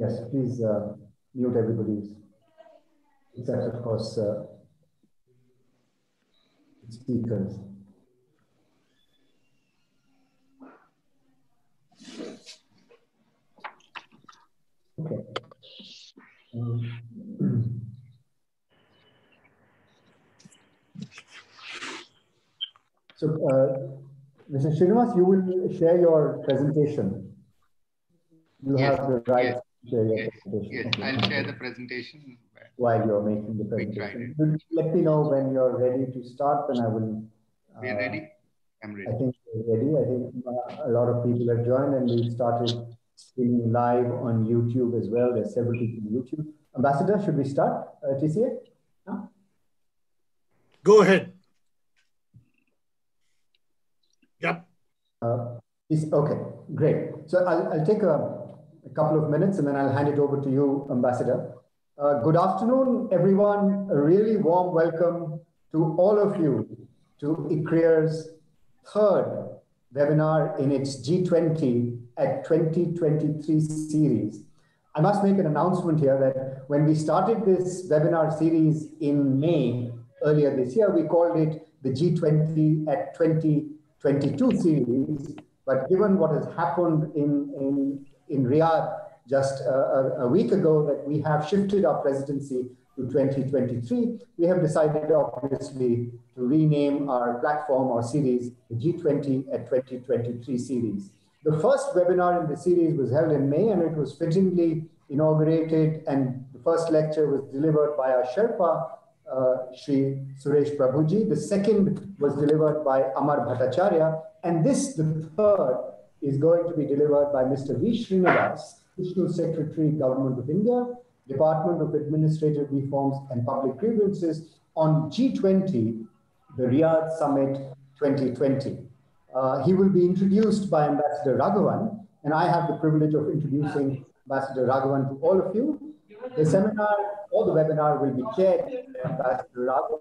Yes, please uh, mute everybody's, except of course uh, speakers. Okay. Um, so, uh, Mr. Srinivas, you will share your presentation. You yes, have the right yes, share your yes, presentation. yes. I'll share the presentation. While you're making the presentation. Let me know when you're ready to start, then I will. We are uh, ready? I'm ready. I think we're ready. I think uh, a lot of people have joined and we've started streaming live on YouTube as well. There's several people on YouTube. Ambassador, should we start? Uh, TCA? No? Go ahead. Yep. Uh, is, okay, great. So I'll, I'll take a, a couple of minutes and then I'll hand it over to you, Ambassador. Uh, good afternoon, everyone. A really warm welcome to all of you to ICRIER's third webinar in its G20 at 2023 series. I must make an announcement here that when we started this webinar series in May earlier this year, we called it the G20 at 2022 series. But given what has happened in, in, in Riyadh just a, a, a week ago, that we have shifted our presidency to 2023, we have decided, obviously, to rename our platform or series the G20 at 2023 series. The first webinar in the series was held in May and it was fittingly inaugurated and the first lecture was delivered by our Sherpa, uh, Sri Suresh Prabhuji. The second was delivered by Amar Bhattacharya. And this, the third, is going to be delivered by Mr. V. Srinivas, Additional Secretary, Government of India, Department of Administrative Reforms and Public Grievances on G20, the Riyadh Summit 2020. Uh, he will be introduced by Ambassador Raghavan, and I have the privilege of introducing Ambassador Raghavan to all of you. The seminar or the webinar will be chaired by Ambassador Raghavan,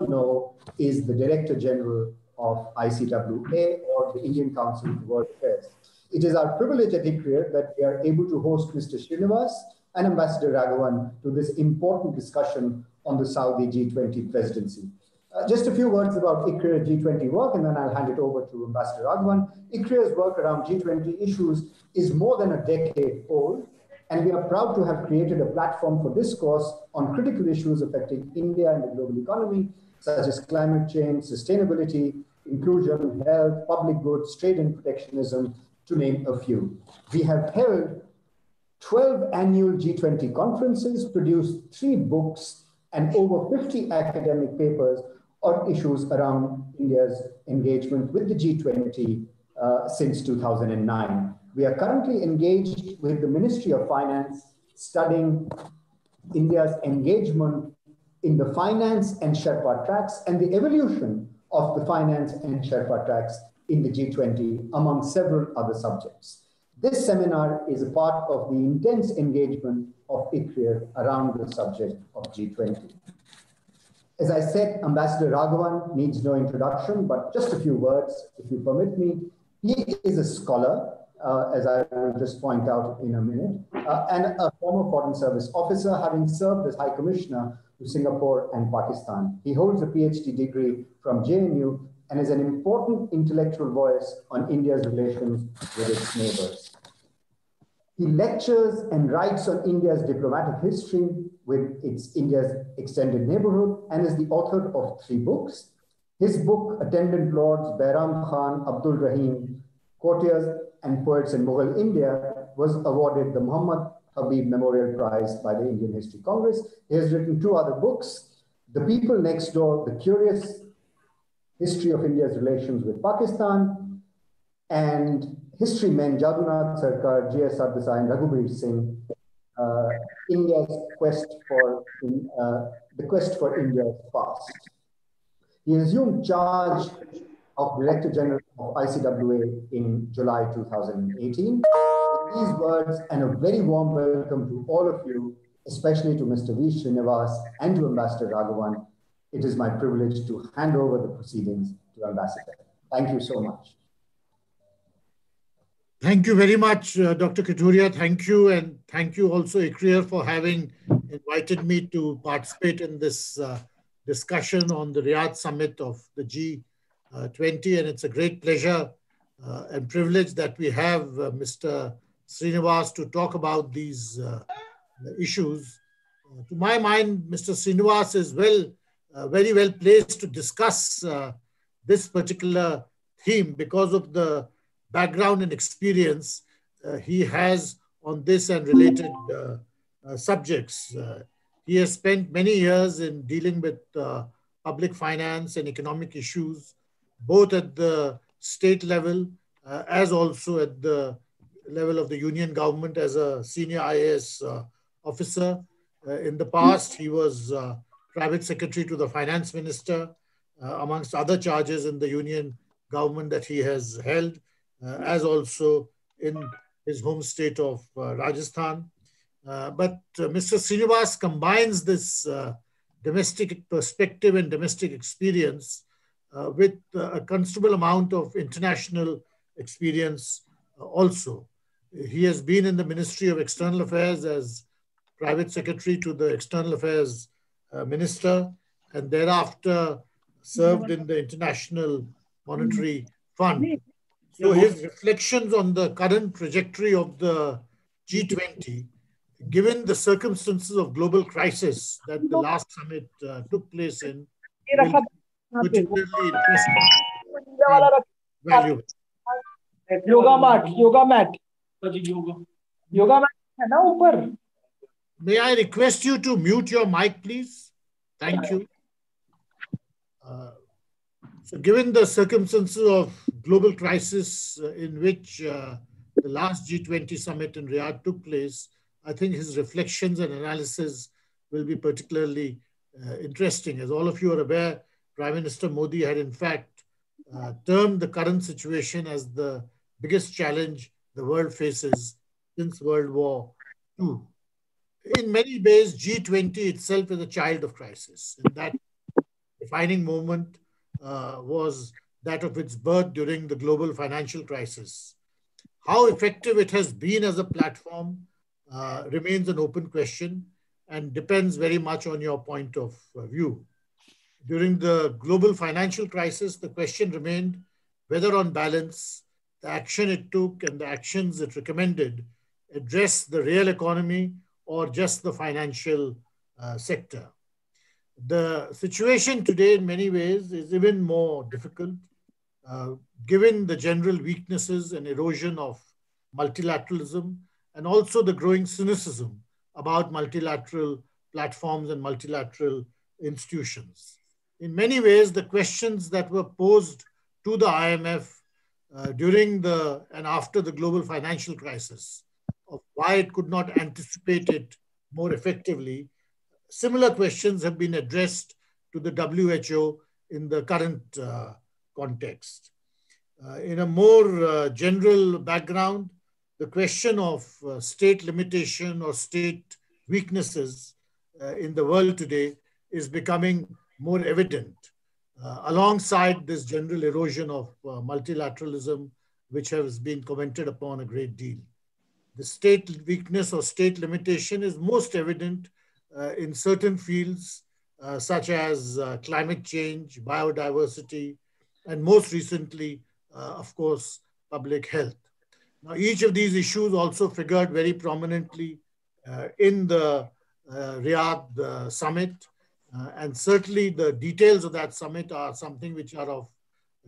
you know, is the Director General of ICWA or the Indian Council for World Affairs. It is our privilege at ICRIER that we are able to host Mr. Srinivas and Ambassador Raghavan to this important discussion on the Saudi G20 presidency. Uh, just a few words about ICRIER G20 work, and then I'll hand it over to Ambassador Raghavan. ICRIER's work around G20 issues is more than a decade old, and we are proud to have created a platform for discourse on critical issues affecting India and the global economy, such as climate change, sustainability, inclusion, health, public goods, trade and protectionism, to name a few. We have held 12 annual G20 conferences, produced three books, and over 50 academic papers on issues around India's engagement with the G20 uh, since 2009. We are currently engaged with the Ministry of Finance studying India's engagement in the finance and Sherpa tracks and the evolution of the finance and Sherpa tracks in the G20, among several other subjects. This seminar is a part of the intense engagement of ICRIER around the subject of G20. As I said, Ambassador Raghavan needs no introduction, but just a few words, if you permit me. He is a scholar, uh, as I will just point out in a minute, uh, and a former Foreign Service officer, having served as High Commissioner to Singapore and Pakistan. He holds a PhD degree from JNU and is an important intellectual voice on India's relations with its neighbors. He lectures and writes on India's diplomatic history with its India's extended neighborhood and is the author of three books. His book, Attendant Lords, Bairam Khan, Abdul Rahim, Courtiers and Poets in Mughal India, was awarded the Muhammad Habib Memorial Prize by the Indian History Congress. He has written two other books, The People Next Door, The Curious History of India's Relations with Pakistan, and History Men, Jadunath Sarkar, G.S. Sardesai, and Raghubir Singh, uh, India's quest for, uh, the quest for India's past. He assumed charge of Director General of ICWA in July 2018. These words and a very warm welcome to all of you, especially to Mr. V. Srinivas and to Ambassador Raghavan. It is my privilege to hand over the proceedings to Ambassador. Thank you so much. Thank you very much, uh, Dr. Kathuria. Thank you. And thank you also, ICRIER, for having invited me to participate in this uh, discussion on the Riyadh summit of the G20. And it's a great pleasure uh, and privilege that we have uh, Mr. Srinivas to talk about these uh, issues. Uh, to my mind, Mr. Srinivas is well, very well placed to discuss this particular theme because of the background and experience uh, he has on this and related uh, uh, subjects. he has spent many years in dealing with public finance and economic issues, both at the state level as also at the level of the union government as a senior IAS officer. in the past, he was private secretary to the finance minister, uh, amongst other charges in the union government that he has held. Uh, as also in his home state of uh, Rajasthan. Uh, but Mr. Srinivas combines this domestic perspective and domestic experience with a considerable amount of international experience also. He has been in the Ministry of External Affairs as private secretary to the External Affairs uh, Minister, and thereafter served in the International Monetary Fund. So his reflections on the current trajectory of the G20, given the circumstances of global crisis that the last summit uh, took place in, particularly interesting. Yoga mat, yoga mat mat yoga mat है ना ऊपर May I request you to mute your mic, please? Thank you. Uh, so given the circumstances of global crisis uh, in which uh, the last G20 summit in Riyadh took place, I think his reflections and analysis will be particularly uh, interesting. As all of you are aware, Prime Minister Modi had in fact uh, termed the current situation as the biggest challenge the world faces since World War II. In many ways, G20 itself is a child of crisis. In that defining moment uh, was that of its birth during the global financial crisis. How effective it has been as a platform uh, remains an open question and depends very much on your point of uh, view. During the global financial crisis, the question remained whether, on balance, the action it took and the actions it recommended address the real economy or just the financial uh, sector. The situation today, in many ways, is even more difficult, uh, given the general weaknesses and erosion of multilateralism, and also the growing cynicism about multilateral platforms and multilateral institutions. In many ways, the questions that were posed to the IMF uh, during the and after the global financial crisis of why it could not anticipate it more effectively Similar questions have been addressed to the WHO in the current uh, context. Uh, in a more uh, general background, the question of uh, state limitation or state weaknesses in the world today is becoming more evident uh, alongside this general erosion of multilateralism, which has been commented upon a great deal. The state weakness or state limitation is most evident uh, in certain fields uh, such as uh, climate change, biodiversity, and most recently, of course, public health. Now, each of these issues also figured very prominently in the Riyadh summit. Uh, and certainly the details of that summit are something which are of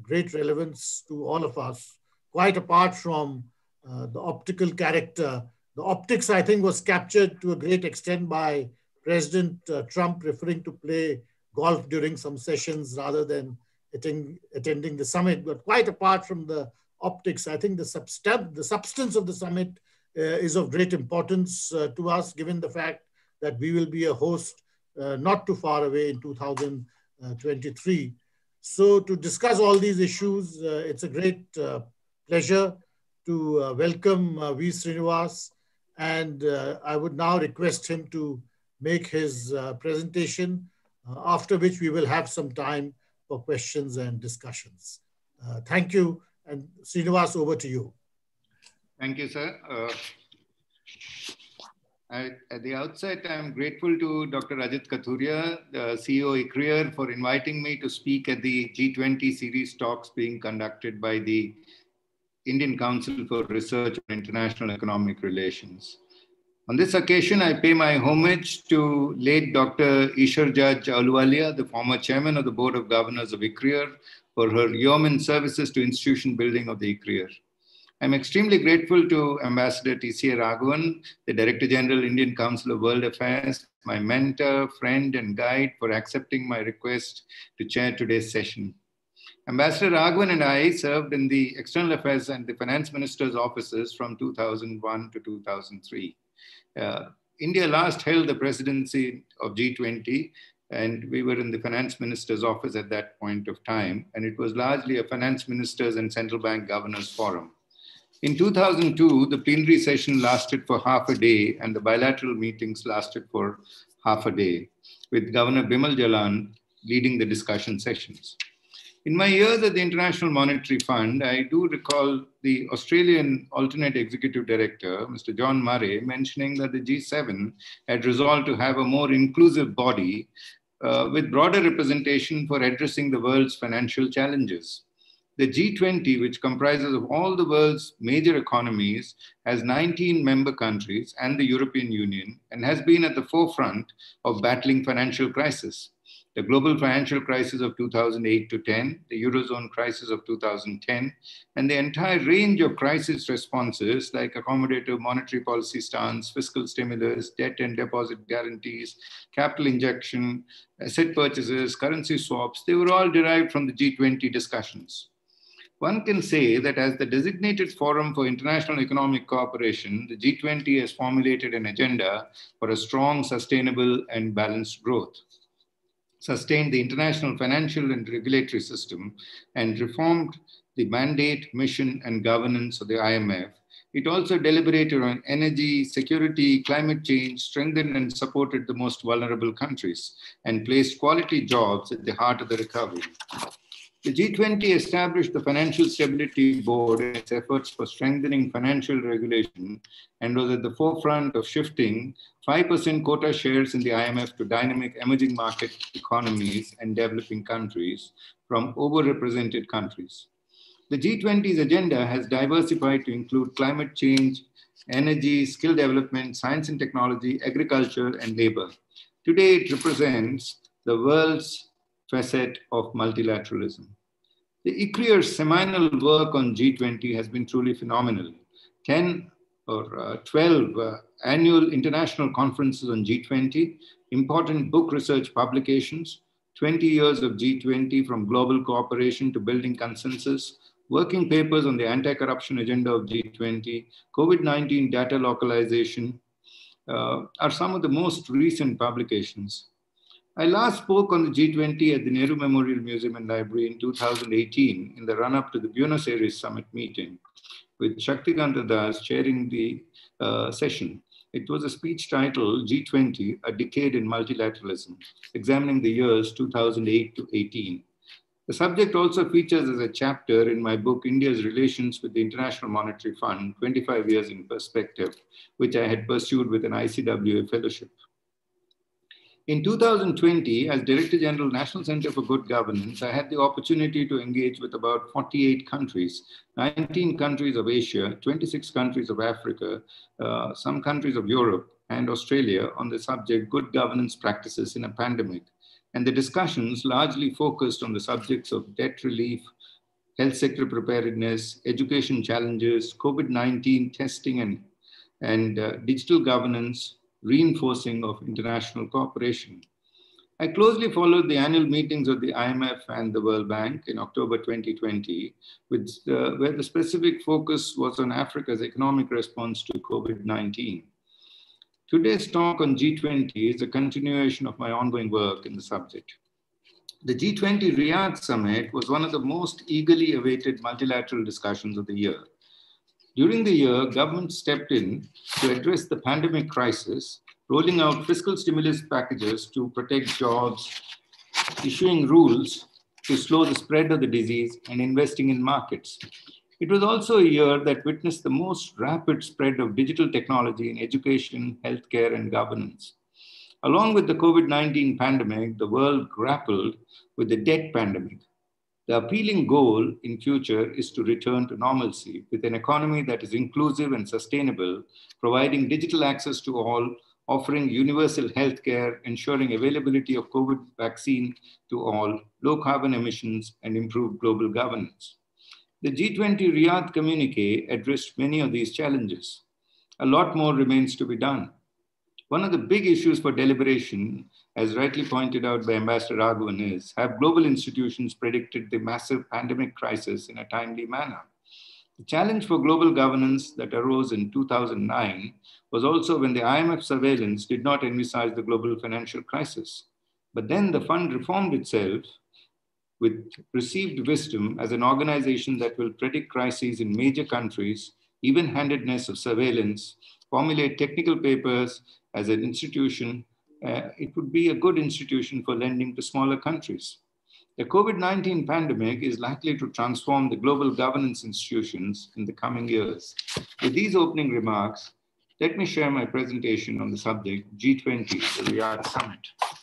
great relevance to all of us, quite apart from uh, the optical character. The optics, I think, was captured to a great extent by President uh, Trump referring to play golf during some sessions rather than attend, attending the summit. But quite apart from the optics, I think the, substan- the substance of the summit uh, is of great importance uh, to us, given the fact that we will be a host uh, not too far away in 2023. So to discuss all these issues, uh, it's a great uh, pleasure to welcome V. Srinivas. And I would now request him to make his uh, presentation, uh, after which we will have some time for questions and discussions. Uh, thank you. And Srinivas, over to you. Thank you, sir. I, at the outset, I'm grateful to Dr. Rajat Kathuria, the CEO ICRIER, for inviting me to speak at the G20 series talks being conducted by the Indian Council for Research on International Economic Relations. On this occasion, I pay my homage to late Dr. Isher Judge Ahluwalia, the former chairman of the Board of Governors of ICRIER, for her yeoman services to institution building of the ICRIER. I'm extremely grateful to Ambassador TCA Raghavan, the Director General, Indian Council of World Affairs, my mentor, friend, and guide for accepting my request to chair today's session. Ambassador Raghavan and I served in the External Affairs and the Finance Minister's offices from 2001 to 2003. Uh, India last held the presidency of G20 and we were in the finance minister's office at that point of time and it was largely a finance ministers and central bank governors forum in 2002 the plenary session lasted for half a day and the bilateral meetings lasted for half a day with governor bimal jalan leading the discussion sessions in my years at the International Monetary Fund, I do recall the Australian alternate executive director, Mr. John Murray, mentioning that the G7 had resolved to have a more inclusive body uh, with broader representation for addressing the world's financial challenges. The G20, which comprises of all the world's major economies, has 19 member countries and the European Union, and has been at the forefront of battling financial crisis the global financial crisis of 2008 to 10, the Eurozone crisis of 2010, and the entire range of crisis responses like accommodative monetary policy stance, fiscal stimulus, debt and deposit guarantees, capital injection, asset purchases, currency swaps, they were all derived from the G20 discussions. One can say that as the designated forum for international economic cooperation, the G20 has formulated an agenda for a strong, sustainable, and balanced growth sustained the international financial and regulatory system, and reformed the mandate, mission, and governance of the IMF. It also deliberated on energy, security, climate change, strengthened and supported the most vulnerable countries, and placed quality jobs at the heart of the recovery. The G20 established the Financial Stability Board in its efforts for strengthening financial regulation and was at the forefront of shifting 5% quota shares in the IMF to dynamic emerging market economies and developing countries from overrepresented countries. The G20's agenda has diversified to include climate change, energy, skill development, science and technology, agriculture, and labor. Today, it represents the world's facet of multilateralism. The ICRIER's seminal work on G20 has been truly phenomenal. 10 or uh, 12 uh, annual international conferences on G20, important book research publications, 20 years of G20 from global cooperation to building consensus, working papers on the anti-corruption agenda of G20, COVID-19 data localization uh, are some of the most recent publications. I last spoke on the G20 at the Nehru Memorial Museum and Library in 2018 in the run up to the Buenos Aires summit meeting with Shaktikanta Das chairing the uh, session. It was a speech titled G20, A Decade in Multilateralism, examining the years 2008 to 18. The subject also features as a chapter in my book, India's Relations with the International Monetary Fund, 25 Years in Perspective, which I had pursued with an ICWA fellowship. In 2020, as Director General, National Center for Good Governance, I had the opportunity to engage with about 48 countries, 19 countries of Asia, 26 countries of Africa, uh, some countries of Europe, and Australia on the subject good governance practices in a pandemic. And the discussions largely focused on the subjects of debt relief, health sector preparedness, education challenges, COVID 19 testing, and, and uh, digital governance, reinforcing of international cooperation. I closely followed the annual meetings of the IMF and the World Bank in October 2020, with, uh, where the specific focus was on Africa's economic response to COVID 19. Today's talk on G20 is a continuation of my ongoing work in the subject. The G20 Riyadh Summit was one of the most eagerly awaited multilateral discussions of the year. During the year, government stepped in to address the pandemic crisis, rolling out fiscal stimulus packages to protect jobs, issuing rules to slow the spread of the disease, and investing in markets. It was also a year that witnessed the most rapid spread of digital technology in education, healthcare, and governance. Along with the COVID 19 pandemic, the world grappled with the debt pandemic. The appealing goal in future is to return to normalcy with an economy that is inclusive and sustainable, providing digital access to all, offering universal healthcare, ensuring availability of COVID vaccine to all, low carbon emissions, and improved global governance. The G20 Riyadh communique addressed many of these challenges. A lot more remains to be done. One of the big issues for deliberation, as rightly pointed out by Ambassador Raghavan, is have global institutions predicted the massive pandemic crisis in a timely manner? The challenge for global governance that arose in 2009 was also when the IMF surveillance did not envisage the global financial crisis. But then the fund reformed itself with received wisdom as an organization that will predict crises in major countries, even handedness of surveillance, formulate technical papers as an institution, uh, it would be a good institution for lending to smaller countries. The COVID 19 pandemic is likely to transform the global governance institutions in the coming years. With these opening remarks, let me share my presentation on the subject G20, the Riyadh Summit.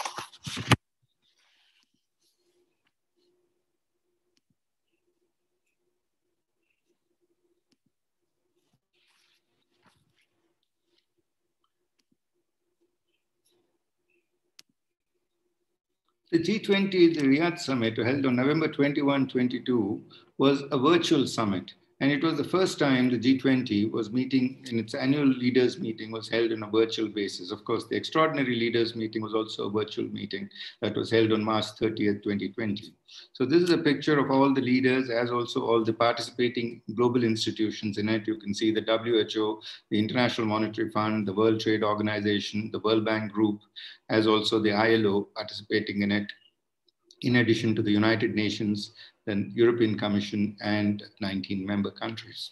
The G20, the Riyadh summit, held on November 21 22, was a virtual summit and it was the first time the G20 was meeting in its annual leaders meeting was held on a virtual basis. Of course, the extraordinary leaders meeting was also a virtual meeting that was held on March 30th, 2020. So this is a picture of all the leaders as also all the participating global institutions in it. You can see the WHO, the International Monetary Fund, the World Trade Organization, the World Bank Group, as also the ILO participating in it in addition to the United Nations, the European Commission, and 19 member countries.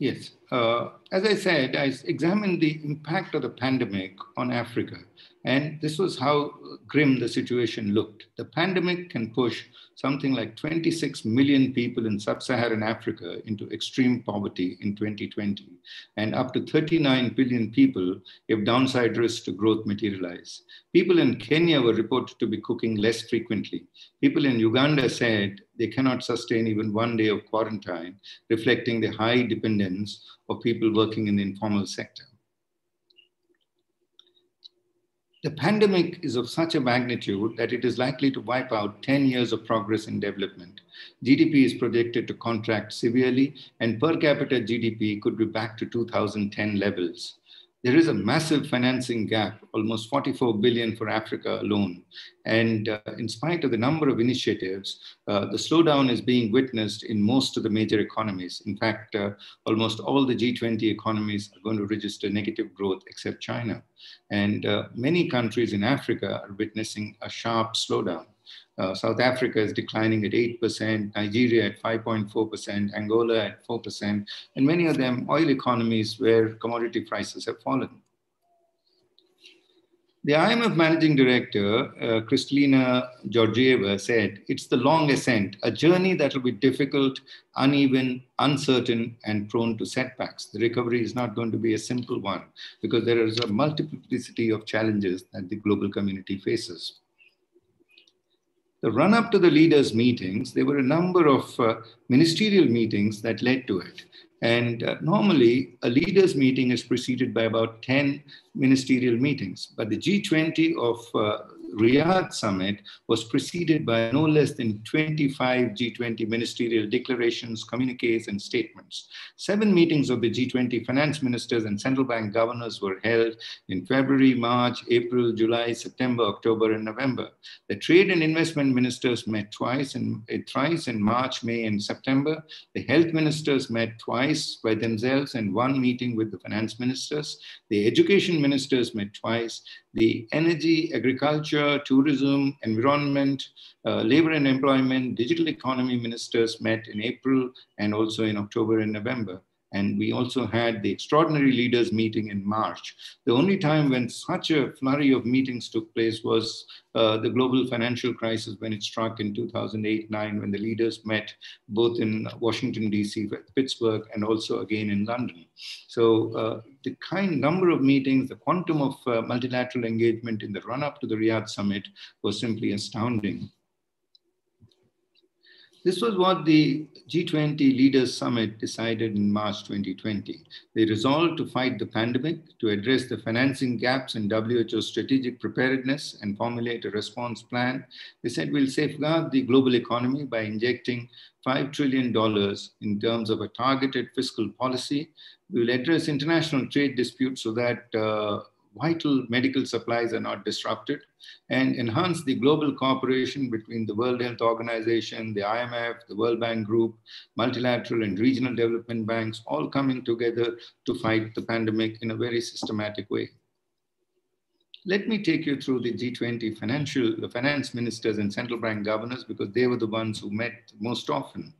Yes, uh, as I said, I examined the impact of the pandemic on Africa and this was how grim the situation looked. The pandemic can push something like 26 million people in sub Saharan Africa into extreme poverty in 2020, and up to 39 billion people if downside risks to growth materialize. People in Kenya were reported to be cooking less frequently. People in Uganda said they cannot sustain even one day of quarantine, reflecting the high dependence of people working in the informal sector. The pandemic is of such a magnitude that it is likely to wipe out 10 years of progress in development. GDP is projected to contract severely, and per capita GDP could be back to 2010 levels. There is a massive financing gap, almost 44 billion for Africa alone. And uh, in spite of the number of initiatives, uh, the slowdown is being witnessed in most of the major economies. In fact, uh, almost all the G20 economies are going to register negative growth except China. And uh, many countries in Africa are witnessing a sharp slowdown. Uh, South Africa is declining at 8%, Nigeria at 5.4%, Angola at 4%, and many of them oil economies where commodity prices have fallen. The IMF managing director, uh, Kristalina Georgieva, said, It's the long ascent, a journey that will be difficult, uneven, uncertain, and prone to setbacks. The recovery is not going to be a simple one because there is a multiplicity of challenges that the global community faces the run up to the leaders' meetings, there were a number of uh, ministerial meetings that led to it. And uh, normally, a leaders' meeting is preceded by about 10 ministerial meetings. But the G20 of uh, Riyadh summit was preceded by no less than 25 G20 ministerial declarations, communiques, and statements. Seven meetings of the G20 finance ministers and central bank governors were held in February, March, April, July, September, October, and November. The trade and investment ministers met twice and uh, thrice in March, May, and September. The health ministers met twice by themselves and one meeting with the finance ministers. The education ministers met twice. The energy, agriculture, tourism, environment, uh, labor and employment, digital economy ministers met in April and also in October and November. And we also had the extraordinary leaders meeting in March. The only time when such a flurry of meetings took place was uh, the global financial crisis when it struck in 2008 9, when the leaders met both in Washington, D.C., Pittsburgh, and also again in London. So, uh, the kind number of meetings, the quantum of uh, multilateral engagement in the run up to the Riyadh summit was simply astounding. This was what the G20 Leaders Summit decided in March 2020. They resolved to fight the pandemic, to address the financing gaps in WHO's strategic preparedness and formulate a response plan. They said we'll safeguard the global economy by injecting $5 trillion in terms of a targeted fiscal policy. We will address international trade disputes so that uh, vital medical supplies are not disrupted and enhance the global cooperation between the World Health Organization, the IMF, the World Bank Group, multilateral and regional development banks, all coming together to fight the pandemic in a very systematic way. Let me take you through the G20 financial, the finance ministers and central bank governors because they were the ones who met most often.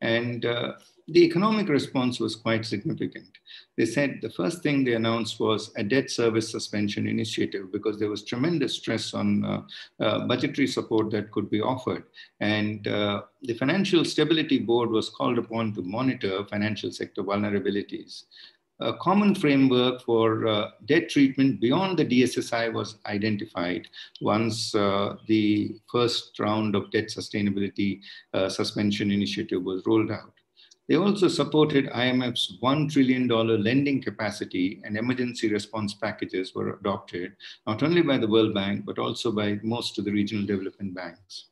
And uh, the economic response was quite significant. They said the first thing they announced was a debt service suspension initiative because there was tremendous stress on uh, uh, budgetary support that could be offered. And uh, the Financial Stability Board was called upon to monitor financial sector vulnerabilities. A common framework for uh, debt treatment beyond the DSSI was identified once uh, the first round of debt sustainability uh, suspension initiative was rolled out. They also supported IMF's $1 trillion lending capacity and emergency response packages were adopted, not only by the World Bank, but also by most of the regional development banks.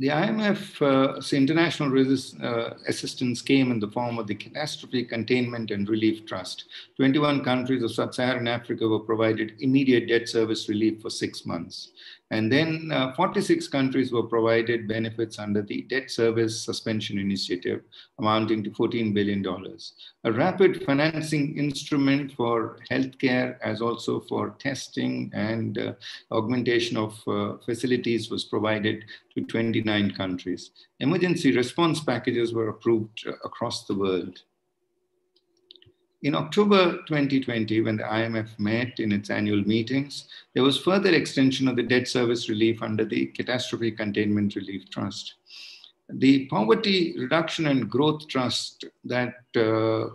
The IMF uh, international resist, uh, assistance came in the form of the Catastrophe Containment and Relief Trust. 21 countries of sub-Saharan Africa were provided immediate debt service relief for six months. And then uh, 46 countries were provided benefits under the Debt Service Suspension Initiative, amounting to $14 billion. A rapid financing instrument for healthcare, as also for testing and uh, augmentation of uh, facilities, was provided to 29 countries. Emergency response packages were approved uh, across the world. In October 2020, when the IMF met in its annual meetings, there was further extension of the debt service relief under the Catastrophe Containment Relief Trust. The Poverty Reduction and Growth Trust that uh,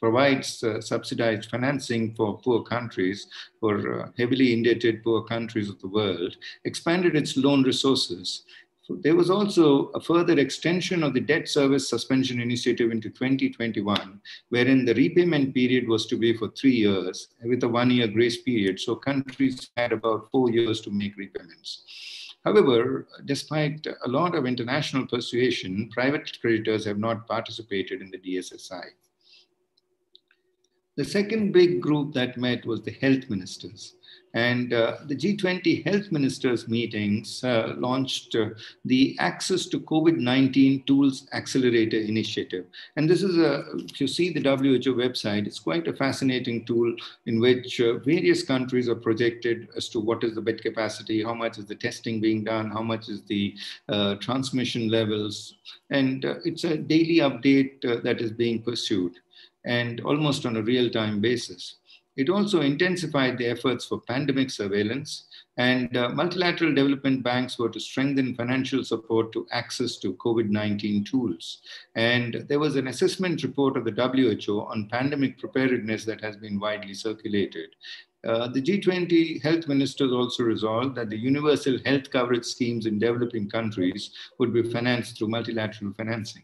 provides uh, subsidized financing for poor countries, for uh, heavily indebted poor countries of the world, expanded its loan resources so there was also a further extension of the debt service suspension initiative into 2021, wherein the repayment period was to be for three years with a one year grace period. So countries had about four years to make repayments. However, despite a lot of international persuasion, private creditors have not participated in the DSSI. The second big group that met was the health ministers. And uh, the G20 health ministers meetings uh, launched uh, the Access to COVID 19 Tools Accelerator Initiative. And this is a, if you see the WHO website, it's quite a fascinating tool in which uh, various countries are projected as to what is the bed capacity, how much is the testing being done, how much is the uh, transmission levels. And uh, it's a daily update that is being pursued and almost on a real time basis. It also intensified the efforts for pandemic surveillance, and uh, multilateral development banks were to strengthen financial support to access to COVID 19 tools. And there was an assessment report of the WHO on pandemic preparedness that has been widely circulated. Uh, the G20 health ministers also resolved that the universal health coverage schemes in developing countries would be financed through multilateral financing.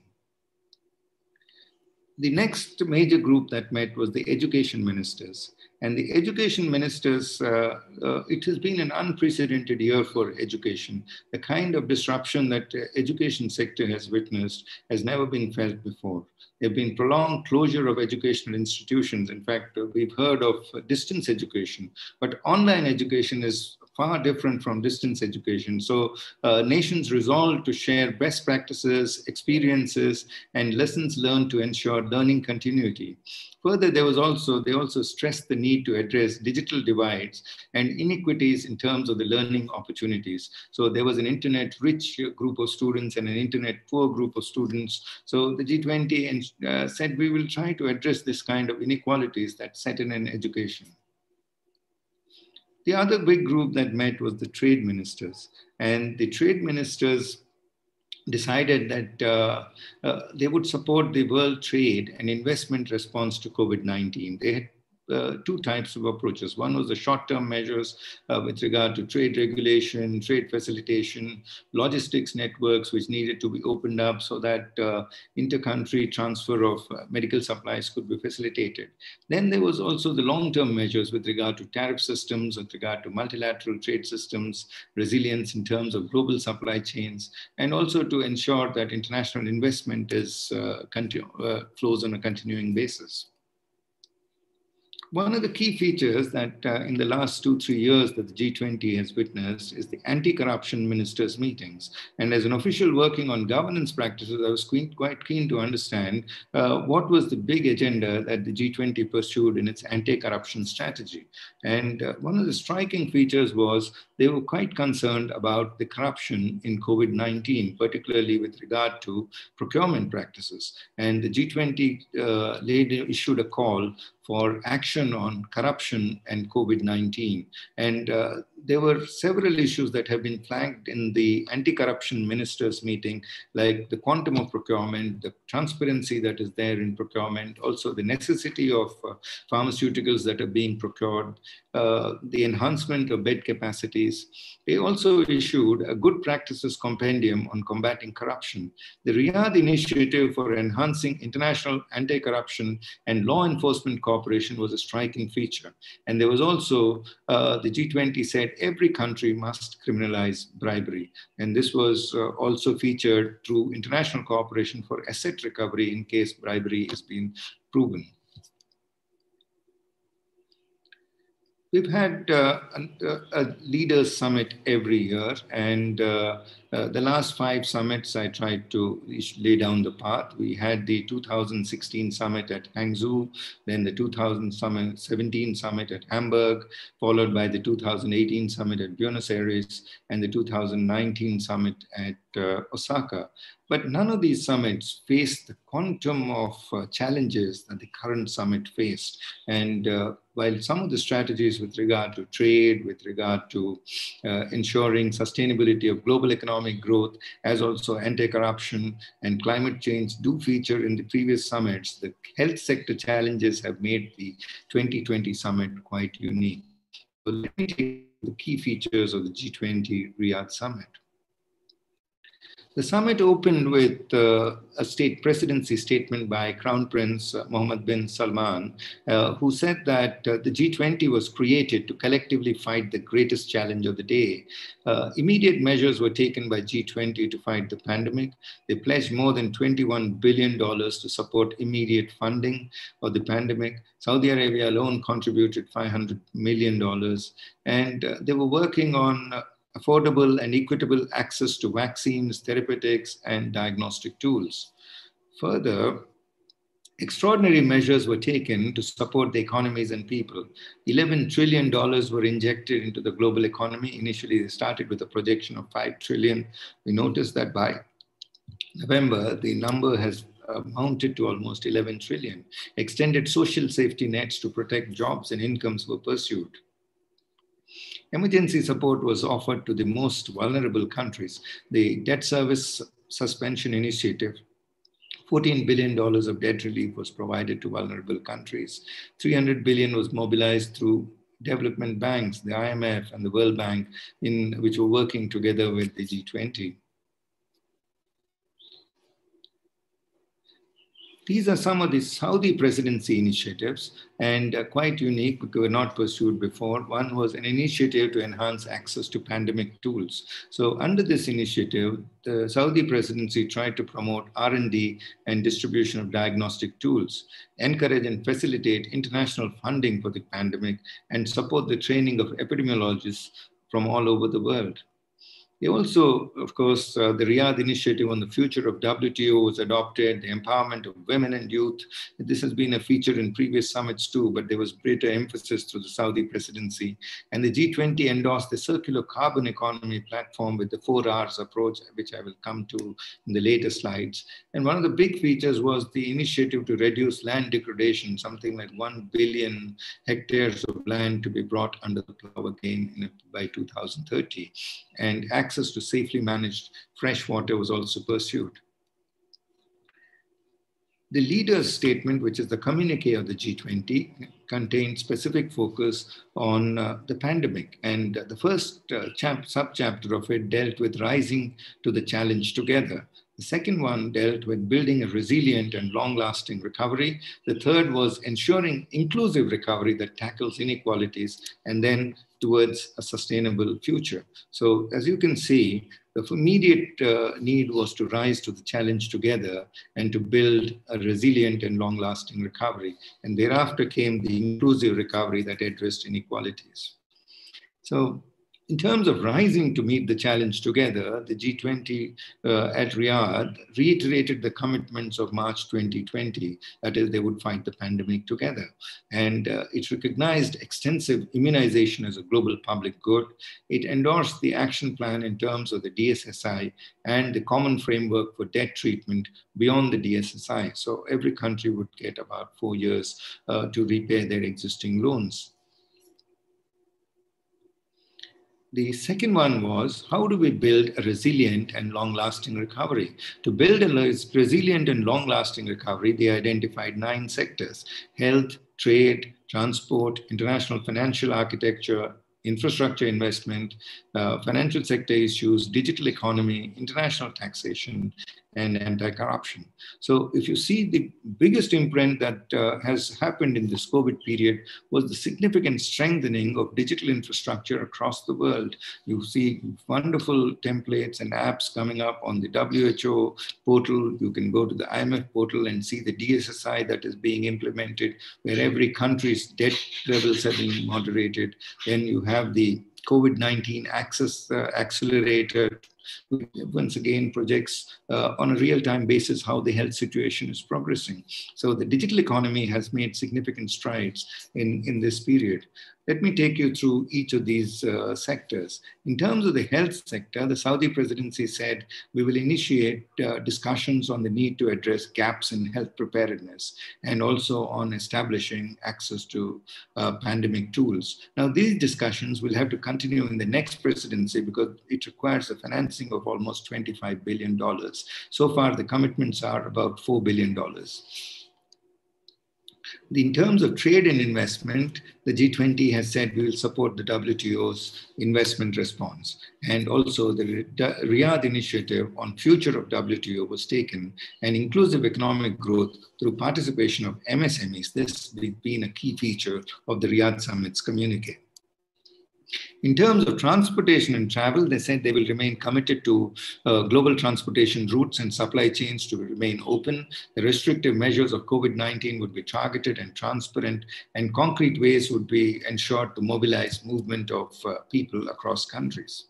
The next major group that met was the education ministers. And the education ministers, uh, uh, it has been an unprecedented year for education. The kind of disruption that the education sector has witnessed has never been felt before. There have been prolonged closure of educational institutions. In fact, uh, we've heard of distance education, but online education is far different from distance education. So uh, nations resolved to share best practices, experiences, and lessons learned to ensure learning continuity. Further, there was also, they also stressed the need to address digital divides and inequities in terms of the learning opportunities. So there was an internet rich group of students and an internet poor group of students. So the G20 uh, said we will try to address this kind of inequalities that set in in education. The other big group that met was the trade ministers. And the trade ministers decided that uh, uh, they would support the world trade and investment response to COVID 19. They had uh, two types of approaches. One was the short-term measures uh, with regard to trade regulation, trade facilitation, logistics networks, which needed to be opened up so that uh, inter-country transfer of uh, medical supplies could be facilitated. Then there was also the long-term measures with regard to tariff systems, with regard to multilateral trade systems, resilience in terms of global supply chains, and also to ensure that international investment is uh, uh, flows on a continuing basis. One of the key features that uh, in the last two, three years that the G20 has witnessed is the anti-corruption ministers meetings. And as an official working on governance practices, I was quite keen to understand uh, what was the big agenda that the G20 pursued in its anti-corruption strategy. And uh, one of the striking features was they were quite concerned about the corruption in COVID-19, particularly with regard to procurement practices. And the G20 uh, later issued a call for action on corruption and COVID-19. And uh, there were several issues that have been flagged in the anti-corruption ministers meeting, like the quantum of procurement, the transparency that is there in procurement, also the necessity of uh, pharmaceuticals that are being procured, uh, the enhancement of bed capacities. They also issued a good practices compendium on combating corruption. The Riyadh initiative for enhancing international anti-corruption and law enforcement cooperation was a striking feature. And there was also, uh, the G20 said every country must criminalize bribery. And this was uh, also featured through international cooperation for asset recovery in case bribery has been proven. We've had uh, a, a, leaders summit every year, and uh, the last five summits I tried to lay down the path. We had the 2016 summit at Hangzhou, then the 2017 summit at Hamburg, followed by the 2018 summit at Buenos Aires, and the 2019 summit at uh, Osaka. But none of these summits faced the quantum of uh, challenges that the current summit faced. And uh, while some of the strategies with regard to trade, with regard to uh, ensuring sustainability of global economic growth, as also anti-corruption and climate change do feature in the previous summits, the health sector challenges have made the 2020 summit quite unique. So let me take the key features of the G20 Riyadh summit. The summit opened with uh, a state presidency statement by Crown Prince uh, Mohammed bin Salman, uh, who said that uh, the G20 was created to collectively fight the greatest challenge of the day. Uh, immediate measures were taken by G20 to fight the pandemic. They pledged more than $21 billion to support immediate funding of the pandemic. Saudi Arabia alone contributed $500 million. And uh, they were working on affordable and equitable access to vaccines, therapeutics, and diagnostic tools. Further, extraordinary measures were taken to support the economies and people. $11 trillion were injected into the global economy. Initially, they started with a projection of 5 trillion. We noticed that by November, the number has uh, mounted to almost 11 trillion. Extended social safety nets to protect jobs and incomes were pursued. Emergency support was offered to the most vulnerable countries. The debt service suspension initiative $14 billion of debt relief was provided to vulnerable countries. 300 billion was mobilized through development banks, the IMF and the World Bank, in, which were working together with the G20. These are some of the Saudi presidency initiatives and uh, quite unique because were not pursued before. One was an initiative to enhance access to pandemic tools. So under this initiative, the Saudi presidency tried to promote R&D and distribution of diagnostic tools, encourage and facilitate international funding for the pandemic, and support the training of epidemiologists from all over the world. They also, of course, uh, the Riyadh initiative on the future of WTO was adopted, the empowerment of women and youth. This has been a feature in previous summits too, but there was greater emphasis through the Saudi presidency. And the G20 endorsed the circular carbon economy platform with the four R's approach, which I will come to in the later slides. And one of the big features was the initiative to reduce land degradation, something like 1 billion hectares of land to be brought under the plow again by 2030. And access to safely managed fresh water was also pursued. The leader's statement, which is the communique of the G20, contained specific focus on uh, the pandemic. And uh, the first uh, chap- subchapter of it dealt with rising to the challenge together. The second one dealt with building a resilient and long lasting recovery. The third was ensuring inclusive recovery that tackles inequalities and then towards a sustainable future. So, as you can see, the immediate uh, need was to rise to the challenge together and to build a resilient and long lasting recovery. And thereafter came the inclusive recovery that addressed inequalities. So, in terms of rising to meet the challenge together, the G20 uh, at Riyadh reiterated the commitments of March 2020, that is, they would fight the pandemic together. And uh, it recognized extensive immunization as a global public good. It endorsed the action plan in terms of the DSSI and the common framework for debt treatment beyond the DSSI. So every country would get about four years uh, to repay their existing loans. The second one was how do we build a resilient and long lasting recovery? To build a resilient and long lasting recovery, they identified nine sectors health, trade, transport, international financial architecture, infrastructure investment, uh, financial sector issues, digital economy, international taxation, and anti-corruption. So if you see the biggest imprint that uh, has happened in this COVID period was the significant strengthening of digital infrastructure across the world. You see wonderful templates and apps coming up on the WHO portal. You can go to the IMF portal and see the DSSI that is being implemented, where every country's debt levels have been moderated. Then you have the COVID-19 access uh, accelerator once again projects uh, on a real-time basis how the health situation is progressing. So the digital economy has made significant strides in, in this period. Let me take you through each of these uh, sectors. In terms of the health sector, the Saudi presidency said we will initiate uh, discussions on the need to address gaps in health preparedness and also on establishing access to uh, pandemic tools. Now, these discussions will have to continue in the next presidency because it requires the financing of almost $25 billion. So far, the commitments are about $4 billion. In terms of trade and investment, the G20 has said we will support the WTO's investment response. And also the Riyadh initiative on future of WTO was taken and inclusive economic growth through participation of MSMEs. This has been a key feature of the Riyadh Summit's communique. In terms of transportation and travel, they said they will remain committed to uh, global transportation routes and supply chains to remain open. The restrictive measures of COVID 19 would be targeted and transparent, and concrete ways would be ensured to mobilize movement of uh, people across countries.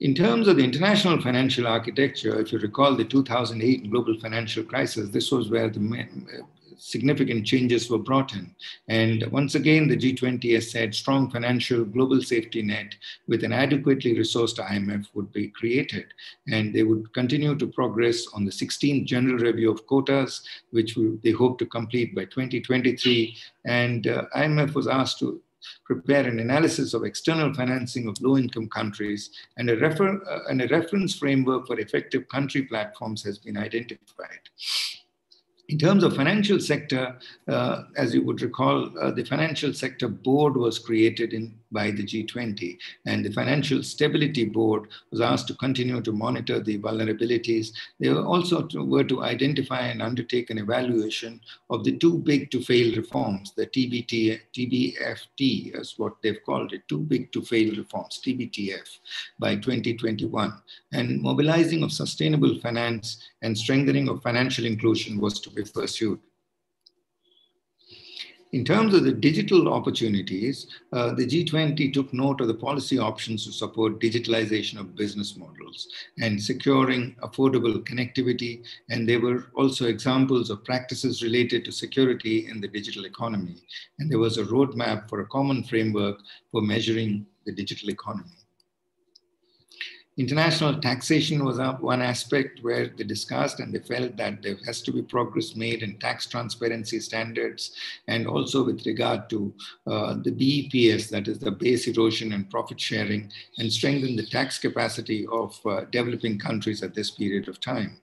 In terms of the international financial architecture, if you recall the 2008 global financial crisis, this was where the significant changes were brought in. And once again, the G20 has said strong financial global safety net with an adequately resourced IMF would be created. And they would continue to progress on the 16th general review of quotas, which they hope to complete by 2023. And uh, IMF was asked to prepare an analysis of external financing of low-income countries, and a, refer- uh, and a reference framework for effective country platforms has been identified. In terms of financial sector, uh, as you would recall, uh, the financial sector board was created in, by the G20, and the Financial Stability Board was asked to continue to monitor the vulnerabilities. They were also to, were to identify and undertake an evaluation of the too big to fail reforms, the TBT, TBFT is what they've called it, too big to fail reforms, TBTF, by 2021. And mobilizing of sustainable finance and strengthening of financial inclusion was to be pursued. In terms of the digital opportunities, uh, the G20 took note of the policy options to support digitalization of business models and securing affordable connectivity. And there were also examples of practices related to security in the digital economy. And there was a roadmap for a common framework for measuring the digital economy. International taxation was one aspect where they discussed and they felt that there has to be progress made in tax transparency standards and also with regard to uh, the BEPS, that is the base erosion and profit sharing, and strengthen the tax capacity of uh, developing countries at this period of time.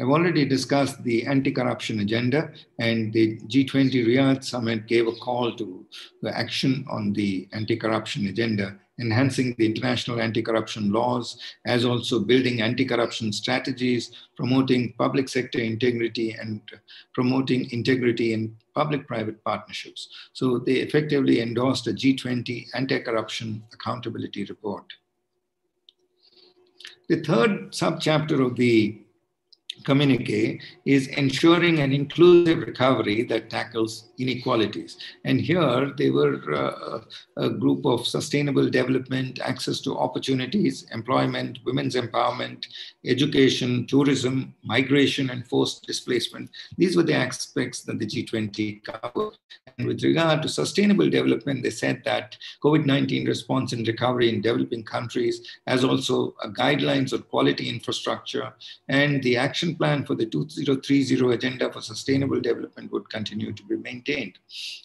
I've already discussed the anti-corruption agenda and the G20 Riyadh summit gave a call to the action on the anti-corruption agenda enhancing the international anti-corruption laws, as also building anti-corruption strategies, promoting public sector integrity and promoting integrity in public-private partnerships. So they effectively endorsed a G20 anti-corruption accountability report. The third subchapter of the communique is ensuring an inclusive recovery that tackles inequalities. And here they were uh, a group of sustainable development, access to opportunities, employment, women's empowerment, education, tourism, migration, and forced displacement. These were the aspects that the G20 covered. And with regard to sustainable development, they said that COVID-19 response and recovery in developing countries, as also guidelines on quality infrastructure, and the action plan for the 2030 Agenda for Sustainable Development would continue to be maintained.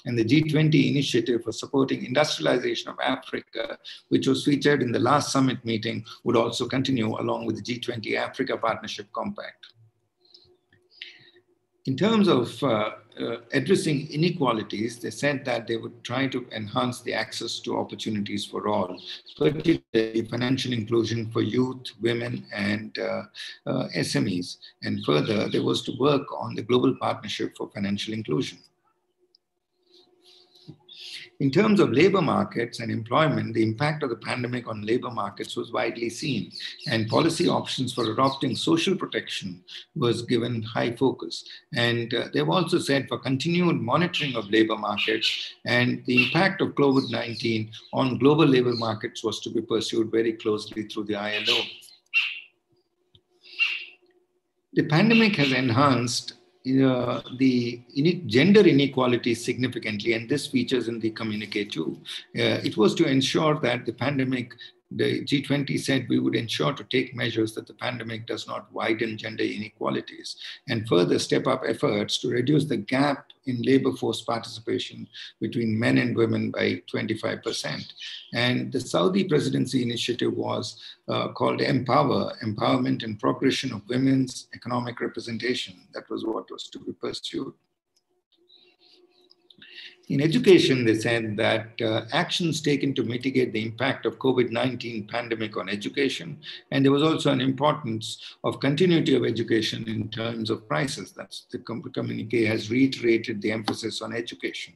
And the G20 initiative for supporting industrialization of Africa, which was featured in the last summit meeting, would also continue along with the G20 Africa Partnership Compact. In terms of uh, uh, addressing inequalities, they said that they would try to enhance the access to opportunities for all, particularly financial inclusion for youth, women, and uh, uh SMEs. And further, there was to work on the global partnership for financial inclusion. In terms of labor markets and employment, the impact of the pandemic on labor markets was widely seen, and policy options for adopting social protection was given high focus. And uh, they've also said for continued monitoring of labor markets and the impact of COVID 19 on global labor markets was to be pursued very closely through the ILO. The pandemic has enhanced uh, the gender inequality significantly, and this features in the communique too. Uh, it was to ensure that the pandemic the G20 said we would ensure to take measures that the pandemic does not widen gender inequalities and further step up efforts to reduce the gap in labor force participation between men and women by 25%. And the Saudi presidency initiative was uh, called Empower, Empowerment and Progression of Women's Economic Representation. That was what was to be pursued. In education, they said that uh, actions taken to mitigate the impact of COVID-19 pandemic on education, and there was also an importance of continuity of education in terms of prices. That's the communique has reiterated the emphasis on education.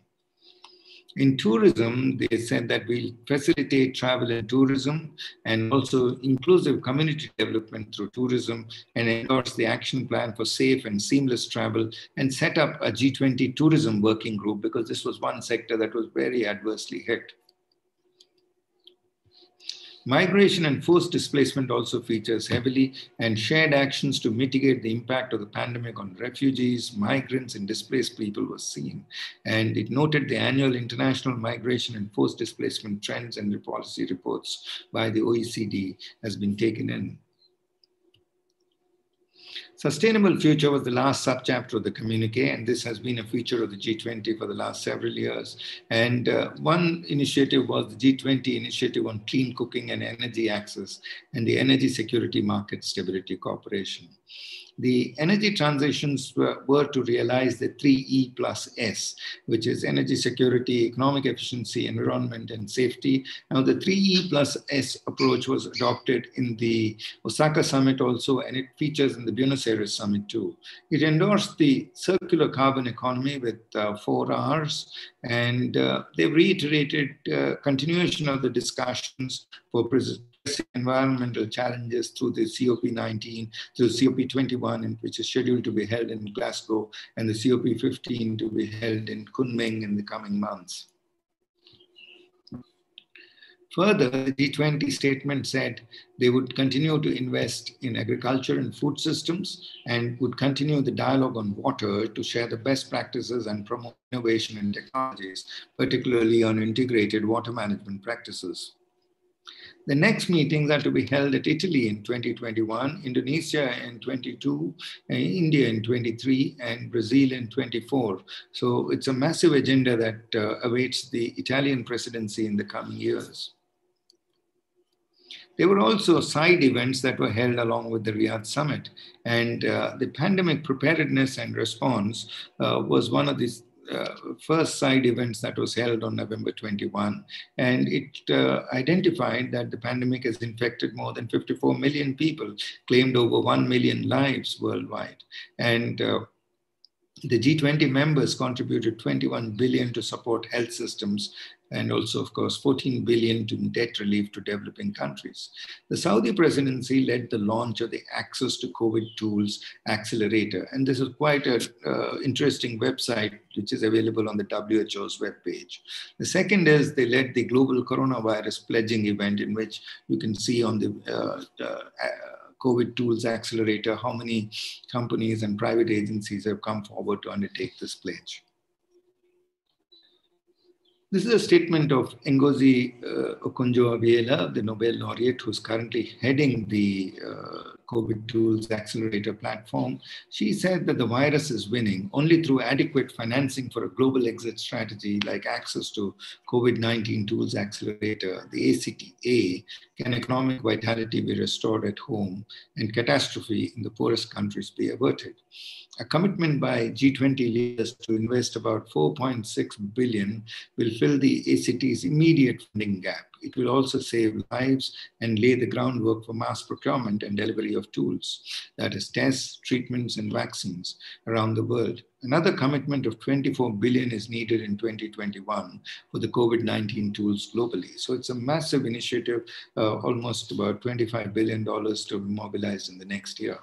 In tourism, they said that we'll facilitate travel and tourism and also inclusive community development through tourism and endorse the action plan for safe and seamless travel and set up a G20 tourism working group because this was one sector that was very adversely hit. Migration and forced displacement also features heavily, and shared actions to mitigate the impact of the pandemic on refugees, migrants, and displaced people was seen. And it noted the annual international migration and forced displacement trends and policy reports by the OECD has been taken in Sustainable future was the last subchapter of the communique, and this has been a feature of the G20 for the last several years. And uh, one initiative was the G20 initiative on clean cooking and energy access and the Energy Security Market Stability Corporation the energy transitions were, were, to realize the 3E plus S, which is energy security, economic efficiency, environment, and safety. Now, the 3E plus S approach was adopted in the Osaka summit also, and it features in the Buenos Aires summit too. It endorsed the circular carbon economy with uh, four R's, and uh, they reiterated uh, continuation of the discussions for environmental challenges through the COP19, through COP21, which is scheduled to be held in Glasgow, and the COP15 to be held in Kunming in the coming months. Further, the G20 statement said they would continue to invest in agriculture and food systems and would continue the dialogue on water to share the best practices and promote innovation and technologies, particularly on integrated water management practices. The next meetings are to be held at Italy in 2021, Indonesia in 22, uh, India in 23, and Brazil in 24. So it's a massive agenda that uh, awaits the Italian presidency in the coming years. There were also side events that were held along with the Riyadh summit. And uh, the pandemic preparedness and response uh, was one of these uh, first side events that was held on November 21. And it uh, identified that the pandemic has infected more than 54 million people, claimed over 1 million lives worldwide. And uh, the G20 members contributed 21 billion to support health systems and also, of course, 14 billion to debt relief to developing countries. The Saudi presidency led the launch of the Access to COVID Tools Accelerator, and this is quite an uh, interesting website which is available on the WHO's webpage. The second is they led the Global Coronavirus Pledging event, in which you can see on the uh, uh, COVID Tools Accelerator how many companies and private agencies have come forward to undertake this pledge. This is a statement of Ngozi uh, Okonjo-Iweala, the Nobel laureate who's currently heading the uh, COVID Tools Accelerator platform. She said that the virus is winning only through adequate financing for a global exit strategy like access to COVID-19 Tools Accelerator, the ACTA, can economic vitality be restored at home and catastrophe in the poorest countries be averted a commitment by G20 leaders to invest about 4.6 billion will fill the ACT's immediate funding gap. It will also save lives and lay the groundwork for mass procurement and delivery of tools, that is tests, treatments, and vaccines around the world. Another commitment of 24 billion is needed in 2021 for the COVID-19 tools globally. So it's a massive initiative, uh, almost about $25 billion to be mobilized in the next year.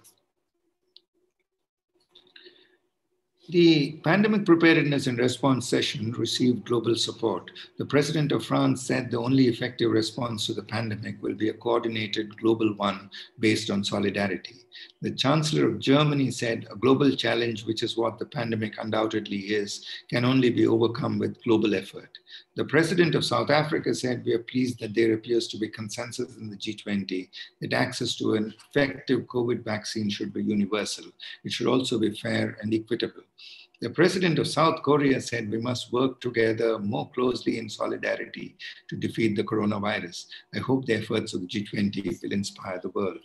The pandemic preparedness and response session received global support. The president of France said the only effective response to the pandemic will be a coordinated global one based on solidarity. The Chancellor of Germany said a global challenge, which is what the pandemic undoubtedly is, can only be overcome with global effort. The President of South Africa said, We are pleased that there appears to be consensus in the G20 that access to an effective COVID vaccine should be universal. It should also be fair and equitable. The president of South Korea said we must work together more closely in solidarity to defeat the coronavirus. I hope the efforts of the G20 will inspire the world.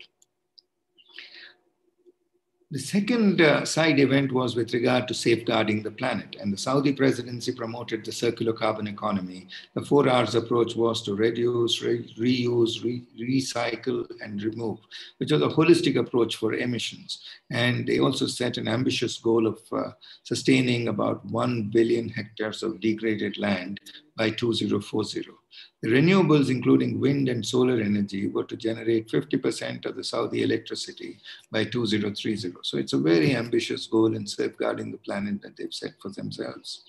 The second uh, side event was with regard to safeguarding the planet, and the Saudi presidency promoted the circular carbon economy. The four R's approach was to reduce, re reuse, re recycle, and remove, which was a holistic approach for emissions. And they also set an ambitious goal of uh, sustaining about 1 billion hectares of degraded land by 2040. The renewables, including wind and solar energy, were to generate 50% of the Saudi electricity by 2030. So it's a very ambitious goal in safeguarding the planet that they've set for themselves.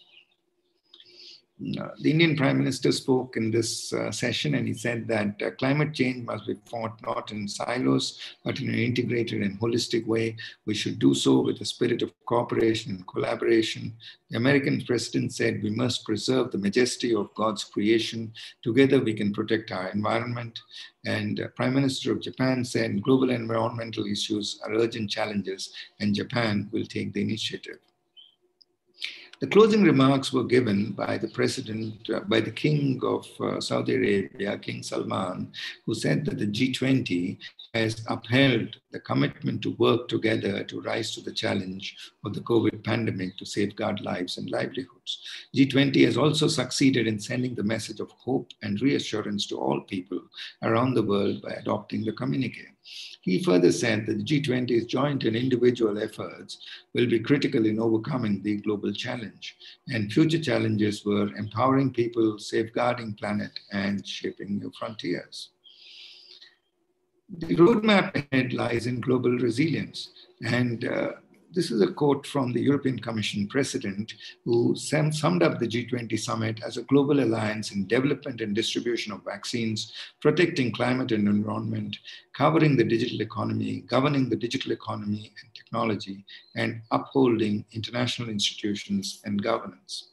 The Indian Prime Minister spoke in this uh, session and he said that uh, climate change must be fought not in silos, but in an integrated and holistic way. We should do so with a spirit of cooperation and collaboration. The American president said we must preserve the majesty of God's creation. Together we can protect our environment. And uh, Prime Minister of Japan said global environmental issues are urgent challenges and Japan will take the initiative. The closing remarks were given by the president, uh, by the king of uh, Saudi Arabia, King Salman, who said that the G20 has upheld the commitment to work together to rise to the challenge of the COVID pandemic to safeguard lives and livelihoods. G20 has also succeeded in sending the message of hope and reassurance to all people around the world by adopting the communique. He further said that the G20's joint and individual efforts will be critical in overcoming the global challenge. And future challenges were empowering people, safeguarding planet, and shaping new frontiers. The roadmap ahead lies in global resilience. And uh, this is a quote from the European Commission president who summed up the G20 summit as a global alliance in development and distribution of vaccines, protecting climate and environment, covering the digital economy, governing the digital economy and technology, and upholding international institutions and governance.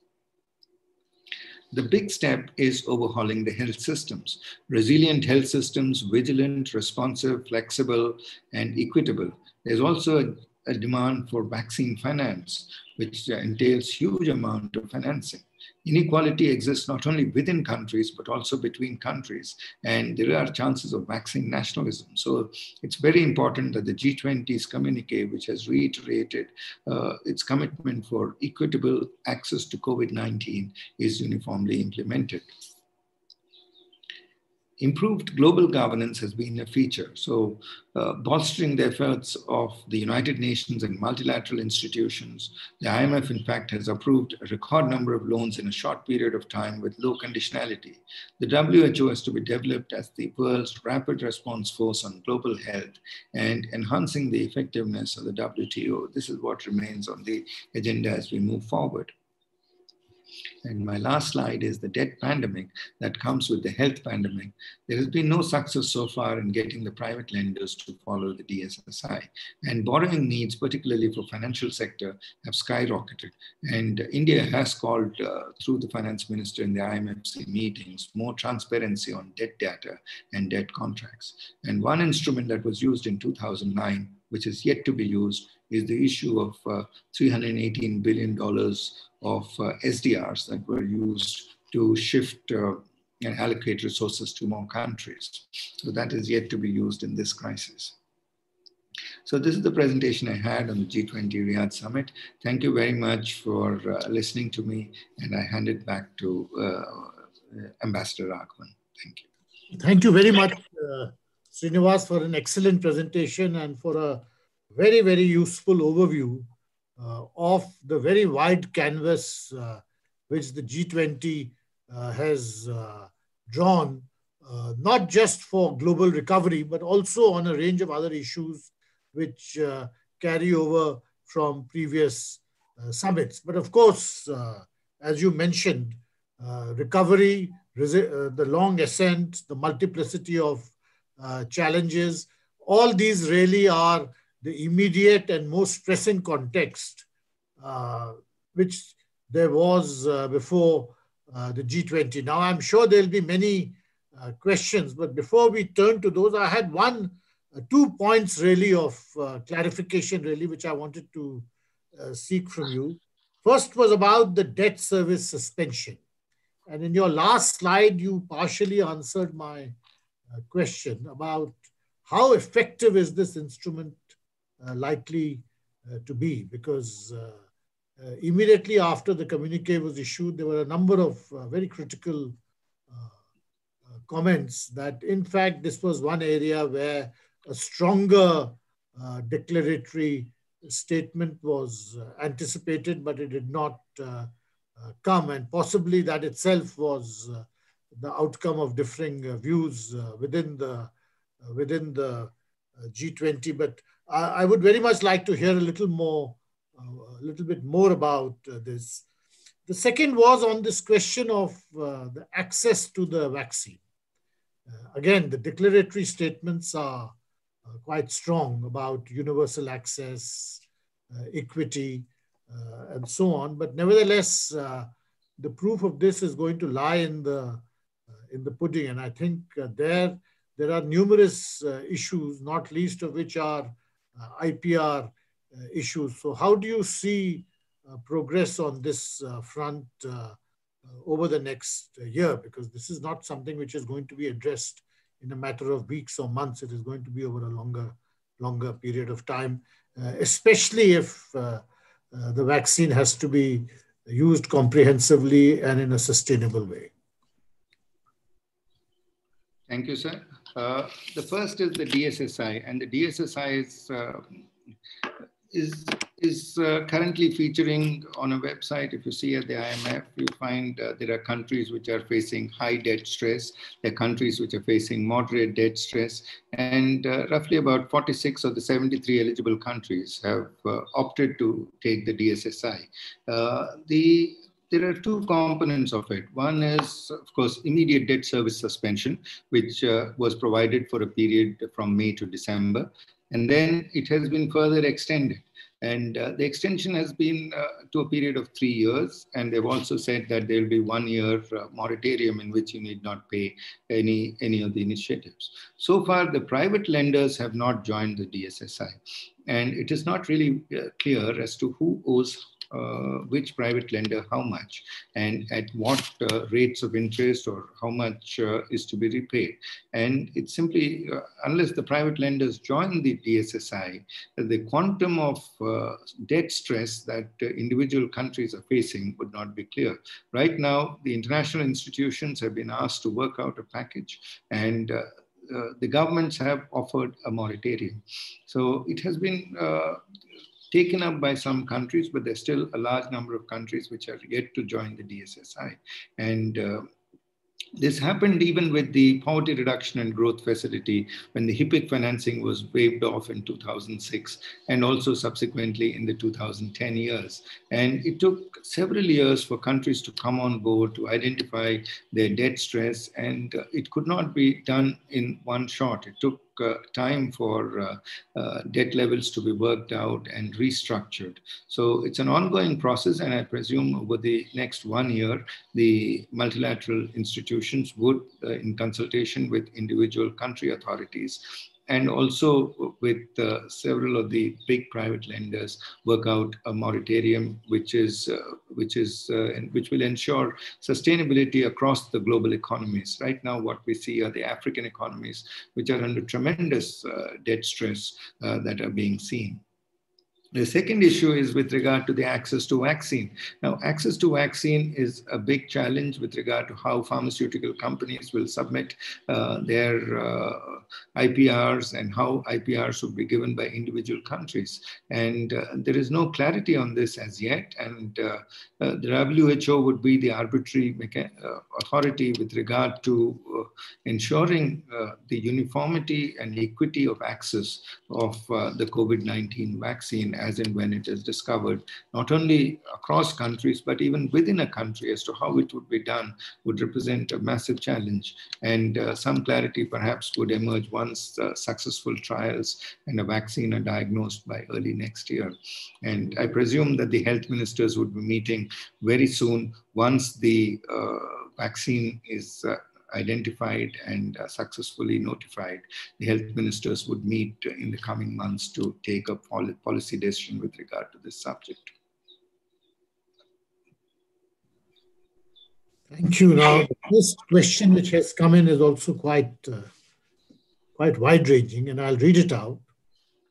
The big step is overhauling the health systems. Resilient health systems, vigilant, responsive, flexible, and equitable. There's also a a demand for vaccine finance, which entails huge amount of financing. Inequality exists not only within countries, but also between countries. And there are chances of vaccine nationalism. So it's very important that the G20's communique, which has reiterated uh, its commitment for equitable access to COVID-19 is uniformly implemented improved global governance has been a feature. So, uh, bolstering the efforts of the United Nations and multilateral institutions, the IMF, in fact, has approved a record number of loans in a short period of time with low conditionality. The WHO has to be developed as the world's rapid response force on global health and enhancing the effectiveness of the WTO. This is what remains on the agenda as we move forward. And my last slide is the debt pandemic that comes with the health pandemic. There has been no success so far in getting the private lenders to follow the DSSI. And borrowing needs, particularly for financial sector, have skyrocketed. And India has called uh, through the finance minister in the IMFC meetings more transparency on debt data and debt contracts. And one instrument that was used in 2009, which is yet to be used, is the issue of uh, $318 billion of uh, SDRs that were used to shift uh, and allocate resources to more countries. So that is yet to be used in this crisis. So this is the presentation I had on the G20 Riyadh Summit. Thank you very much for uh, listening to me, and I hand it back to uh, Ambassador Raghavan. Thank you. Thank you very much, uh, Srinivas, for an excellent presentation and for a very, very useful overview uh, Uh, of the very wide canvas uh, which the G20 uh, has uh, drawn, uh, not just for global recovery, but also on a range of other issues which carry over from previous summits. But of course, as you mentioned, recovery, the long ascent, the multiplicity of challenges, all these really are the immediate and most pressing context, uh, which there was uh, before uh, the G20. Now, I'm sure there'll be many uh, questions, but before we turn to those, I had one, uh, two points really of uh, clarification, really, which I wanted to seek from you. First was about the debt service suspension. And in your last slide, you partially answered my question about how effective is this instrument Uh, likely uh, to be because uh, uh, immediately after the communique was issued, there were a number of uh, very critical comments that in fact this was one area where a stronger declaratory statement was anticipated, but it did not come, and possibly that itself was the outcome of differing views within the within the G20. But I, would very much like to hear a little more, uh, a little bit more about uh, this. The second was on this question of uh, the access to the vaccine. Uh, again, the declaratory statements are uh, quite strong about universal access, uh, equity, and so on. But nevertheless, the proof of this is going to lie in the in the pudding. And I think there there are numerous issues, not least of which are uh, Uh, IPR uh, issues. So how do you see uh, progress on this uh, front uh, over the next year? Because this is not something which is going to be addressed in a matter of weeks or months. It is going to be over a longer, longer period of time, especially if the vaccine has to be used comprehensively and in a sustainable way. Thank you, sir. Uh, the first is the DSSI, and the DSSI is uh, is is uh, currently featuring on a website. If you see at the IMF, you find uh, there are countries which are facing high debt stress. There are countries which are facing moderate debt stress. And uh, roughly about 46 of the 73 eligible countries have uh, opted to take the DSSI. Uh, the there are two components of it. One is, of course, immediate debt service suspension, which uh, was provided for a period from May to December. And then it has been further extended and uh, the extension has been uh, to a period of three years. And they've also said that there will be one year uh, moratorium in which you need not pay any, any of the initiatives. So far, the private lenders have not joined the DSSI. And it is not really uh, clear as to who owes uh, which private lender how much and at what uh, rates of interest or how much uh, is to be repaid. And it's simply, uh, unless the private lenders join the DSSI, the quantum of uh, debt stress that individual countries are facing would not be clear. Right now, the international institutions have been asked to work out a package and uh, the governments have offered a moratorium. So it has been uh, taken up by some countries, but there's still a large number of countries which are yet to join the DSSI. And uh, this happened even with the poverty reduction and growth facility when the HIPC financing was waived off in 2006 and also subsequently in the 2010 years. And it took several years for countries to come on board to identify their debt stress and uh, it could not be done in one shot. It took time for uh, uh, debt levels to be worked out and restructured. So it's an ongoing process, and I presume over the next one year, the multilateral institutions would, in consultation with individual country authorities, and also with uh, several of the big private lenders work out a moratorium which is uh, which is uh, which will ensure sustainability across the global economies. Right now what we see are the african economies which are under tremendous uh, debt stress uh, that are being seen the second issue is with regard to the access to vaccine. Now, access to vaccine is a big challenge with regard to how pharmaceutical companies will submit uh, their uh, IPRs and how IPRs should be given by individual countries. And uh, there is no clarity on this as yet. And uh, uh, the WHO would be the arbitrary uh, authority with regard to ensuring the uniformity and equity of access of the COVID-19 vaccine as and when it is discovered, not only across countries, but even within a country as to how it would be done would represent a massive challenge. And uh, some clarity perhaps would emerge once uh, successful trials and a vaccine are diagnosed by early next year. And I presume that the health ministers would be meeting very soon once the uh, vaccine is uh, identified and uh, successfully notified, the health ministers would meet in the coming months to take a policy decision with regard to this subject. Thank you. Now, this question which has come in is also quite, uh, quite wide-ranging, and I'll read it out.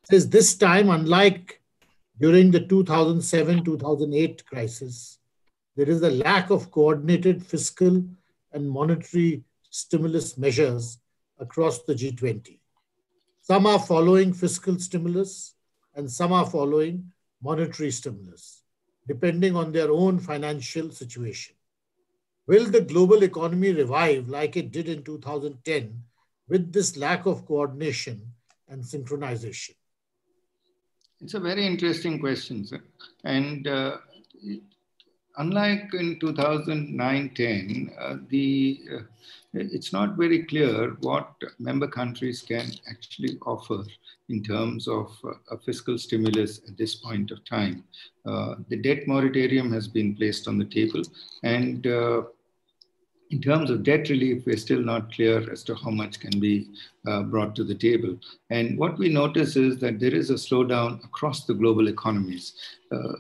It says, this time, unlike during the 2007-2008 crisis, there is a lack of coordinated fiscal and monetary stimulus measures across the G20. Some are following fiscal stimulus and some are following monetary stimulus, depending on their own financial situation. Will the global economy revive like it did in 2010 with this lack of coordination and synchronization? It's a very interesting question, sir. And uh, unlike in 2009-10, uh, uh, it's not very clear what member countries can actually offer in terms of uh, a fiscal stimulus at this point of time. Uh, the debt moratorium has been placed on the table and uh, in terms of debt relief, we're still not clear as to how much can be uh, brought to the table. And what we notice is that there is a slowdown across the global economies. Uh,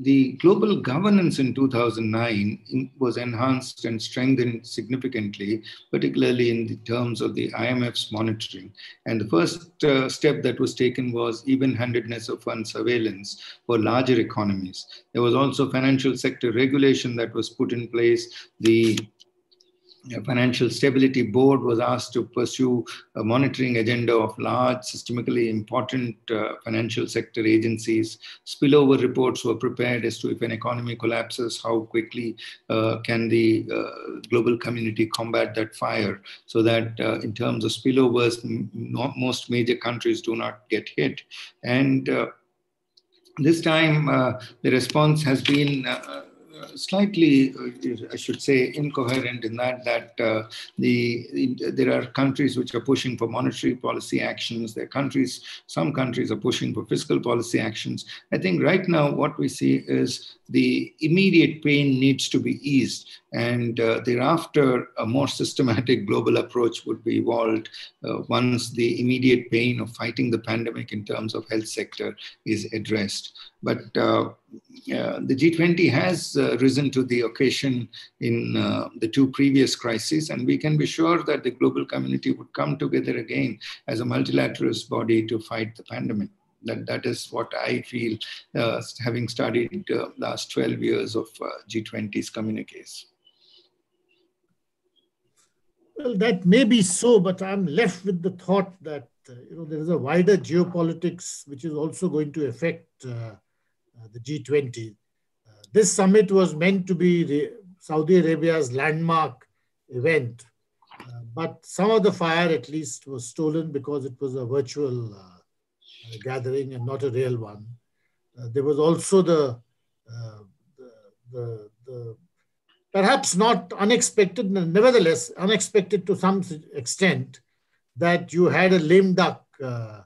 the global governance in 2009 was enhanced and strengthened significantly, particularly in the terms of the IMF's monitoring. And the first uh, step that was taken was even-handedness of fund surveillance for larger economies. There was also financial sector regulation that was put in place. The Financial Stability Board was asked to pursue a monitoring agenda of large, systemically important uh, financial sector agencies. Spillover reports were prepared as to if an economy collapses, how quickly uh, can the uh, global community combat that fire, so that uh, in terms of spillovers, most major countries do not get hit. And uh, this time, uh, the response has been slightly, uh, I should say, incoherent in that that uh, the there are countries which are pushing for monetary policy actions. There are countries, some countries are pushing for fiscal policy actions. I think right now what we see is the immediate pain needs to be eased, and uh, thereafter a more systematic global approach would be evolved uh, once the immediate pain of fighting the pandemic in terms of health sector is addressed. But uh, the G20 has uh, risen to the occasion in uh, the two previous crises, and we can be sure that the global community would come together again as a multilateralist body to fight the pandemic. That, that is what I feel, uh, having studied the last 12 years of uh, G20's communiques. Well, that may be so, but I'm left with the thought that uh, you know there is a wider geopolitics which is also going to affect uh, uh, the G20. Uh, this summit was meant to be Saudi Arabia's landmark event, uh, but some of the fire at least was stolen because it was a virtual gathering and not a real one. there was also the, the, the, the perhaps not unexpected, nevertheless unexpected to some extent, that you had a lame duck uh,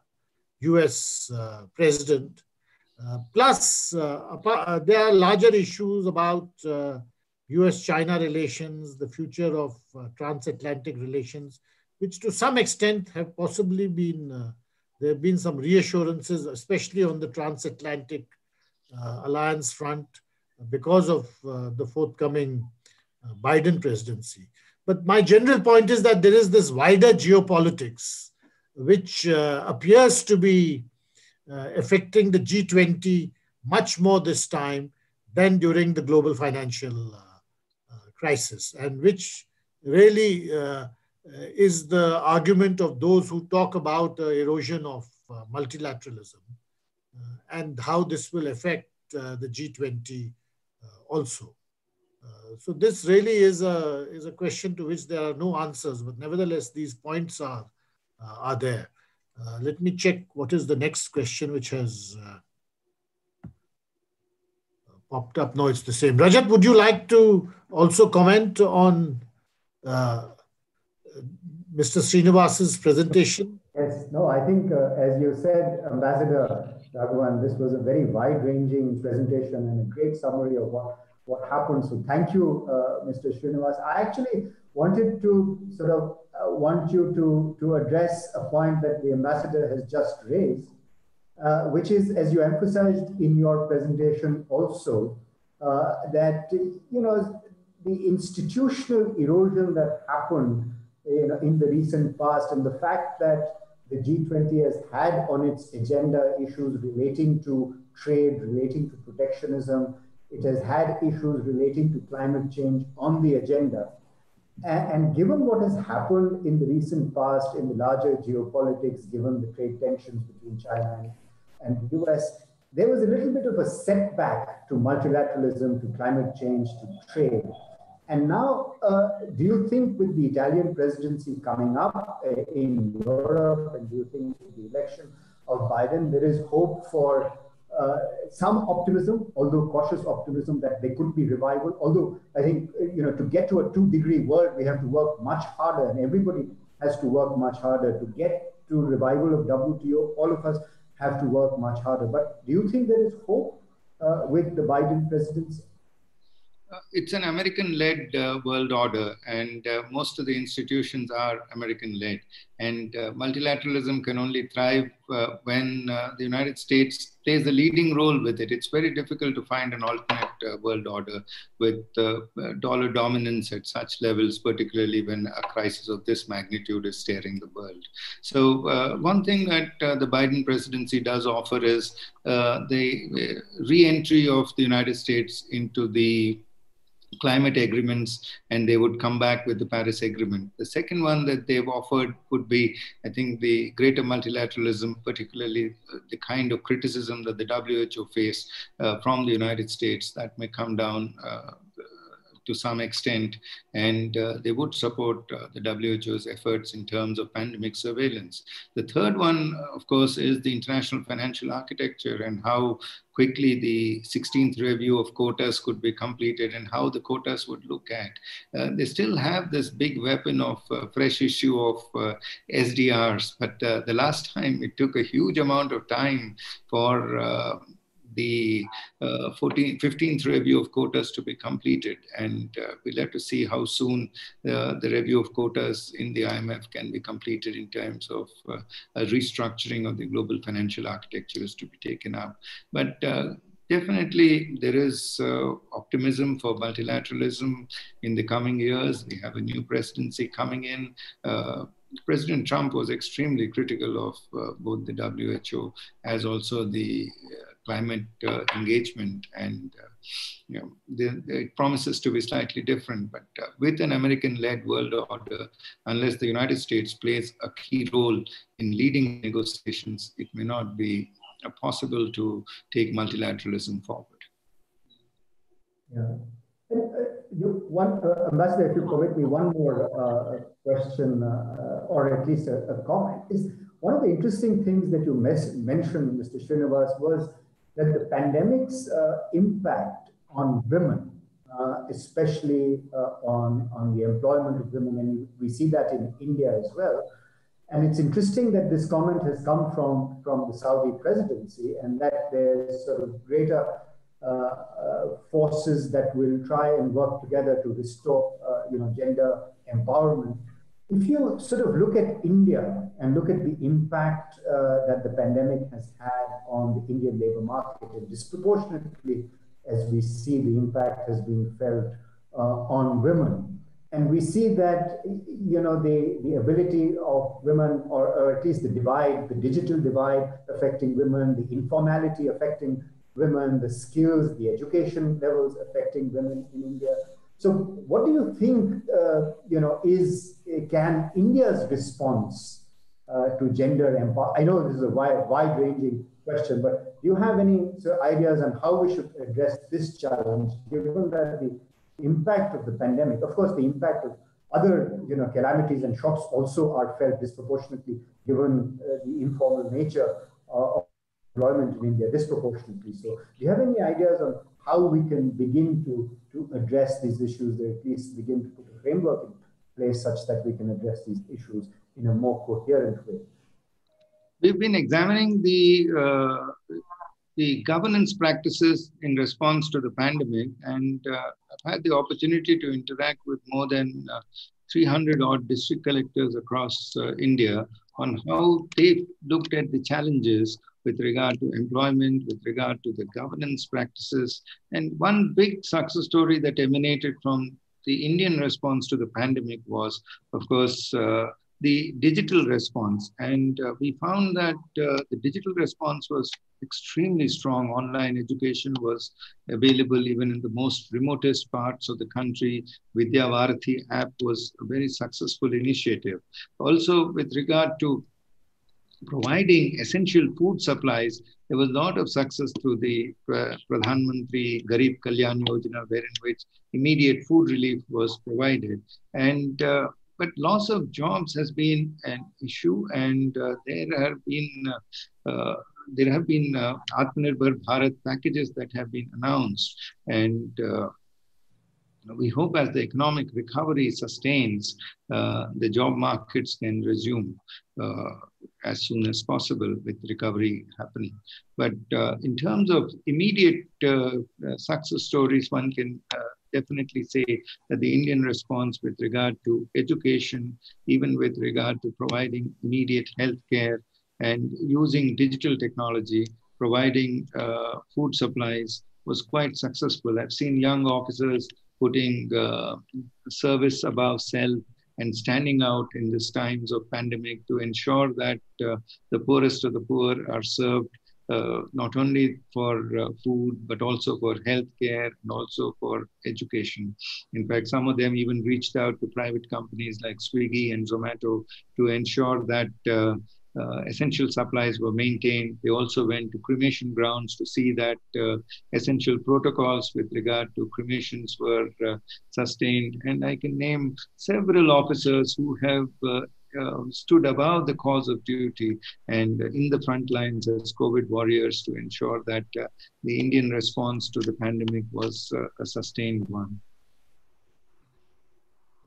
US uh, president uh, plus, uh, uh, there are larger issues about US-China relations, the future of transatlantic relations, which to some extent have possibly been, there have been some reassurances, especially on the transatlantic alliance front, because of the forthcoming Biden presidency. But my general point is that there is this wider geopolitics, which uh, appears to be uh, affecting the G20 much more this time than during the global financial uh, uh, crisis, and which really is the argument of those who talk about the erosion of multilateralism and how this will affect the G20 also. Uh, so this really is a is a question to which there are no answers, but nevertheless these points are uh, are there. Uh, let me check what is the next question which has uh, popped up. No, it's the same. Rajat, would you like to also comment on uh, Mr. Srinivas's presentation? Yes, no, I think uh, as you said, Ambassador Raghavan, this was a very wide-ranging presentation and a great summary of what, what happened. So thank you, uh, Mr. Srinivas. I actually wanted to sort of uh, want you to, to address a point that the ambassador has just raised, uh, which is, as you emphasized in your presentation also, uh, that, you know, the institutional erosion that happened you know, in the recent past and the fact that the G20 has had on its agenda issues relating to trade, relating to protectionism. It has had issues relating to climate change on the agenda. And, and, given what has happened in the recent past in the larger geopolitics, given the trade tensions between China and, and the US, there was a little bit of a setback to multilateralism, to climate change, to trade. And now, uh, do you think with the Italian presidency coming up uh, in Europe, and do you think with the election of Biden, there is hope for uh, some optimism, although cautious optimism that there could be revival. Although I think you know to get to a two-degree world, we have to work much harder, and everybody has to work much harder to get to revival of WTO. All of us have to work much harder. But do you think there is hope uh, with the Biden presidency? Uh, it's an American-led uh, world order, and uh, most of the institutions are American-led. And uh, multilateralism can only thrive uh, when uh, the United States plays a leading role with it. It's very difficult to find an alternate world order with dollar dominance at such levels, particularly when a crisis of this magnitude is staring the world. So, one thing that the Biden presidency does offer is the re-entry of the United States into the climate agreements and they would come back with the Paris Agreement. The second one that they've offered would be, I think, the greater multilateralism, particularly the kind of criticism that the WHO face uh, from the United States that may come down uh, to some extent, and uh, they would support uh, the WHO's efforts in terms of pandemic surveillance. The third one, of course, is the international financial architecture and how quickly the 16th review of quotas could be completed and how the quotas would look at. Uh, they still have this big weapon of uh, fresh issue of uh, SDRs, but uh, the last time it took a huge amount of time for uh, the uh, 14, 15th review of quotas to be completed. And uh, we'll have to see how soon uh, the review of quotas in the IMF can be completed in terms of uh, a restructuring of the global financial architecture is to be taken up. But uh, definitely there is uh, optimism for multilateralism in the coming years. We have a new presidency coming in. Uh, President Trump was extremely critical of uh, both the WHO as also the climate uh, engagement and uh, you know the, it promises to be slightly different but uh, with an american led world order unless the united states plays a key role in leading negotiations it may not be possible to take multilateralism forward. Yeah. And, uh, you, one uh, ambassador if you permit me one more uh, question or at least a, a, comment is one of the interesting things that you mentioned mr srinivas was that the pandemic's uh, impact on women, uh, especially uh, on, on the employment of women, and we see that in India as well. And it's interesting that this comment has come from, from the Saudi presidency and that there's sort of greater uh, uh, forces that will try and work together to restore, uh, you know, gender empowerment if you sort of look at India and look at the impact uh, that the pandemic has had on the Indian labor market, and disproportionately, as we see, the impact has been felt uh, on women. And we see that, you know, the, the ability of women, or, or at least the divide, the digital divide affecting women, the informality affecting women, the skills, the education levels affecting women in India, so, what do you think? Uh, you know, is can India's response uh, to gender empowerment? I know this is a wide, wide-ranging question, but do you have any so, ideas on how we should address this challenge, given that the impact of the pandemic, of course, the impact of other you know calamities and shocks also are felt disproportionately, given uh, the informal nature uh, of employment in India disproportionately. So, do you have any ideas on how we can begin to, to address these issues, or at least begin to put a framework in place such that we can address these issues in a more coherent way? We've been examining the uh, the governance practices in response to the pandemic, and uh, I've had the opportunity to interact with more than uh, 300 odd district collectors across uh, India on how they've looked at the challenges with regard to employment, with regard to the governance practices. And one big success story that emanated from the Indian response to the pandemic was, of course, uh, the digital response. And uh, we found that uh, the digital response was extremely strong. Online education was available even in the most remotest parts of the country. Vidya Bharathi app was a very successful initiative. Also, with regard to providing essential food supplies, there was a lot of success through the uh, Pradhan Mantri Garib Kalyan Yojana, wherein which immediate food relief was provided. And uh, but loss of jobs has been an issue, and uh, there have been uh, uh, there have been Atmanirbhar Bharat packages that have been announced, and we hope as the economic recovery sustains, uh, the job markets can resume. Uh, as soon as possible with recovery happening. But uh, in terms of immediate uh, uh, success stories, one can uh, definitely say that the Indian response with regard to education, even with regard to providing immediate health care and using digital technology, providing food supplies, was quite successful. I've seen young officers putting uh, service above self and standing out in these times of pandemic to ensure that uh, the poorest of the poor are served uh, not only for uh, food, but also for healthcare and also for education. In fact, some of them even reached out to private companies like Swiggy and Zomato to ensure that uh, uh, essential supplies were maintained. They also went to cremation grounds to see that uh, essential protocols with regard to cremations were uh, sustained. And I can name several officers who have uh, stood above the cause of duty and in the front lines as COVID warriors to ensure that uh, the Indian response to the pandemic was uh, a sustained one.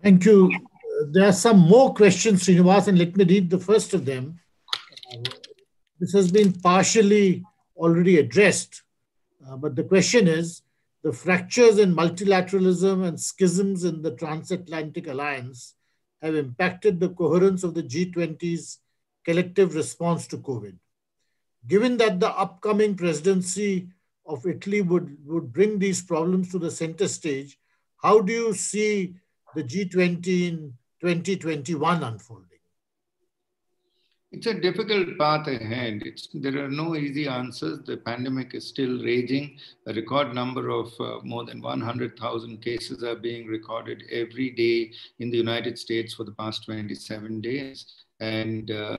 Thank you. There are some more questions, Srinivas, and let me read the first of them. This has been partially already addressed, uh, but the question is the fractures in multilateralism and schisms in the transatlantic alliance have impacted the coherence of the G20's collective response to COVID. Given that the upcoming presidency of Italy would, would bring these problems to the center stage, how do you see the G20 in 2021 unfolding? It's a difficult path ahead. It's, there are no easy answers. The pandemic is still raging. A record number of uh, more than 100,000 cases are being recorded every day in the United States for the past 27 days. And uh,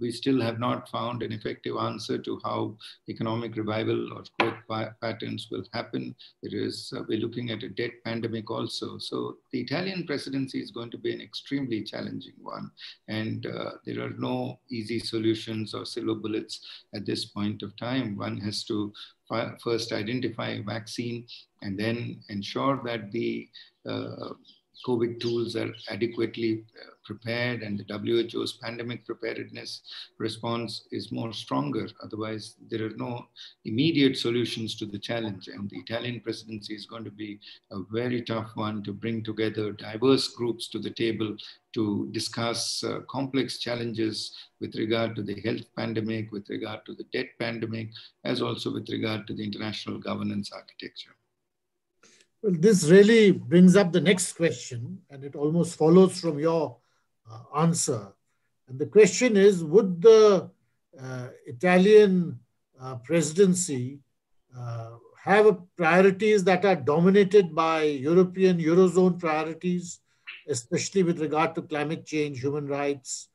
we still have not found an effective answer to how economic revival or growth pa patterns will happen. It is, uh, we're looking at a debt pandemic also. So the Italian presidency is going to be an extremely challenging one. And uh, there are no easy solutions or silver bullets at this point of time. One has to first identify a vaccine and then ensure that the uh, COVID tools are adequately uh, prepared and the WHO's pandemic preparedness response is more stronger. Otherwise, there are no immediate solutions to the challenge. And the Italian presidency is going to be a very tough one to bring together diverse groups to the table to discuss uh, complex challenges with regard to the health pandemic, with regard to the debt pandemic, as also with regard to the international governance architecture. Well, this really brings up the next question, and it almost follows from your uh, answer. And the question is Would the uh, Italian uh, presidency uh, have priorities that are dominated by European Eurozone priorities, especially with regard to climate change, human rights,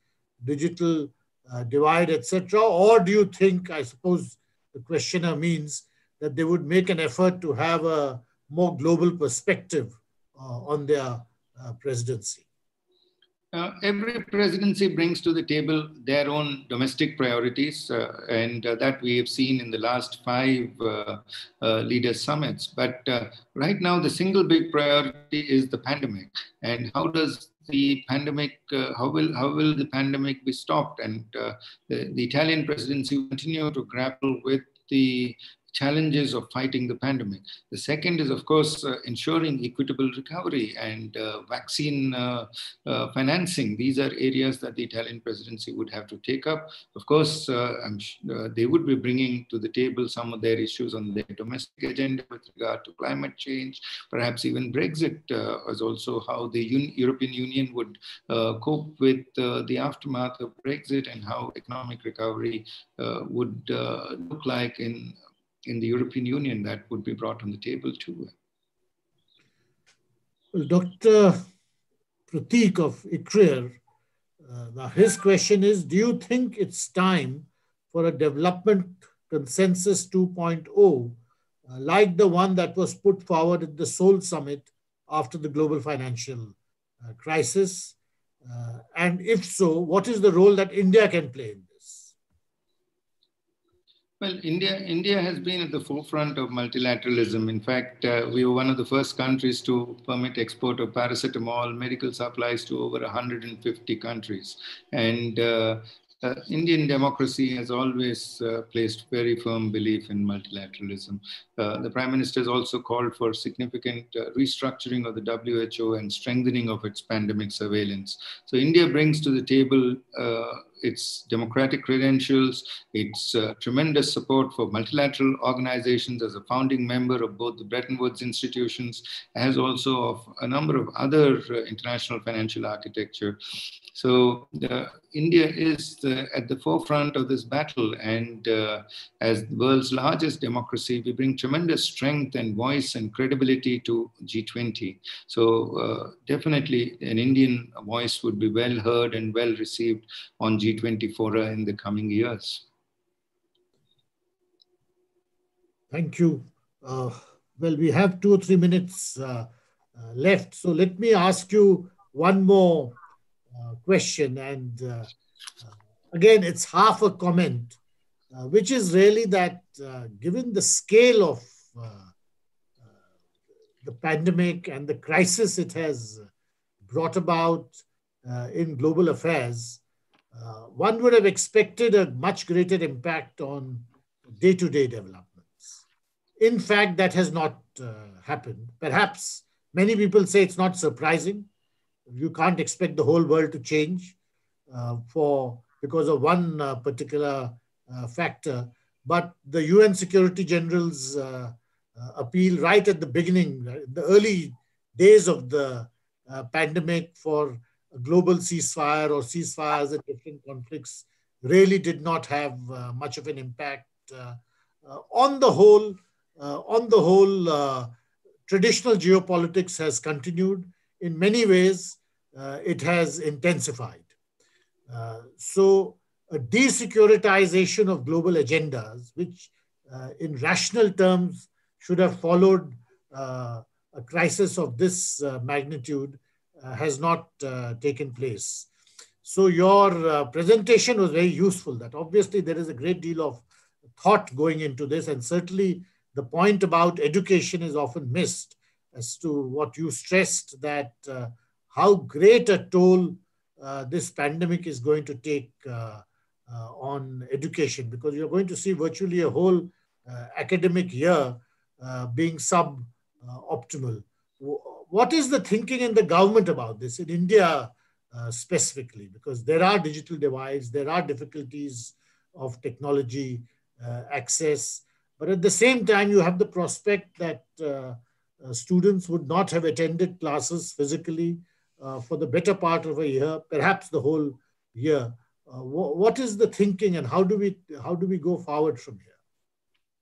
digital uh, divide, etc.? Or do you think, I suppose the questioner means, that they would make an effort to have a more global perspective uh, on their uh, presidency? Uh, every presidency brings to the table their own domestic priorities, uh, and uh, that we have seen in the last five uh, leaders' summits. But right now, the single big priority is the pandemic, and how does the pandemic, how will how will the pandemic be stopped? And the, the Italian presidency continue to grapple with the challenges of fighting the pandemic. The second is, of course, uh, ensuring equitable recovery and uh, vaccine uh, uh financing. These are areas that the Italian presidency would have to take up. Of course, uh, uh, they would be bringing to the table some of their issues on their domestic agenda with regard to climate change, perhaps even Brexit, as also how the Un European Union would cope with the aftermath of Brexit and how economic recovery would look like in in the European Union that would be brought on the table too. Well, Dr. Pratik of ICRIER, uh, now his question is, do you think it's time for a development consensus 2.0 uh, like the one that was put forward at the Seoul summit after the global financial uh, crisis? Uh, and if so, what is the role that India can play in well, India, India has been at the forefront of multilateralism. In fact, uh, we were one of the first countries to permit export of paracetamol, medical supplies to over 150 countries. And uh, uh, Indian democracy has always uh, placed very firm belief in multilateralism. Uh, the Prime Minister has also called for significant uh, restructuring of the WHO and strengthening of its pandemic surveillance. So India brings to the table uh, its democratic credentials, its uh, tremendous support for multilateral organizations as a founding member of both the Bretton Woods institutions, as also of a number of other uh, international financial architecture. So uh, India is the, at the forefront of this battle. And uh, as the world's largest democracy, we bring tremendous strength and voice and credibility to G20. So uh, definitely an Indian voice would be well heard and well received on G20 fora in the coming years. Thank you. Uh, well, we have two or three minutes uh, uh, left. So let me ask you one more Uh, question. And uh, uh, again, it's half a comment, uh, which is really that uh, given the scale of the pandemic and the crisis it has brought about in global affairs, one would have expected a much greater impact on day to day developments. In fact, that has not uh, happened. Perhaps many people say it's not surprising you can't expect the whole world to change uh, for because of one uh, particular uh, factor. But the UN Security General's uh, uh, appeal right at the beginning, the early days of the uh, pandemic for global ceasefire or ceasefires at different conflicts really did not have much of an impact. on the whole, on the whole, traditional geopolitics has continued in many ways uh, it has intensified. Uh, so a desecuritization of global agendas, which uh, in rational terms should have followed uh, a crisis of this uh, magnitude, uh, has not taken place. So your presentation was very useful that obviously there is a great deal of thought going into this and certainly the point about education is often missed as to what you stressed that how great a toll uh, this pandemic is going to take uh, uh, on education because you're going to see virtually a whole uh, academic year uh, being sub-optimal. What is the thinking in the government about this in India uh, specifically? Because there are digital divides, there are difficulties of technology access, but at the same time, you have the prospect that students would not have attended classes physically, uh, for the better part of a year, perhaps the whole year. Uh, wh what is the thinking and how do we how do we go forward from here?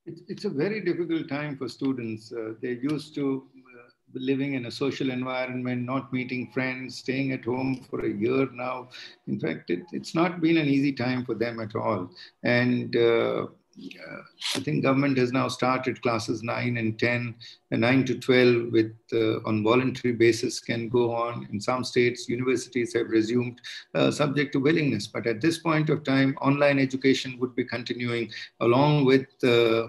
It's, it's a very difficult time for students. Uh, they're used to uh, living in a social environment, not meeting friends, staying at home for a year now. In fact, it, it's not been an easy time for them at all. And uh, uh, I think government has now started classes 9 and 10, and 9 to 12 with uh, on voluntary basis can go on. In some states, universities have resumed uh, subject to willingness. But at this point of time, online education would be continuing along with uh,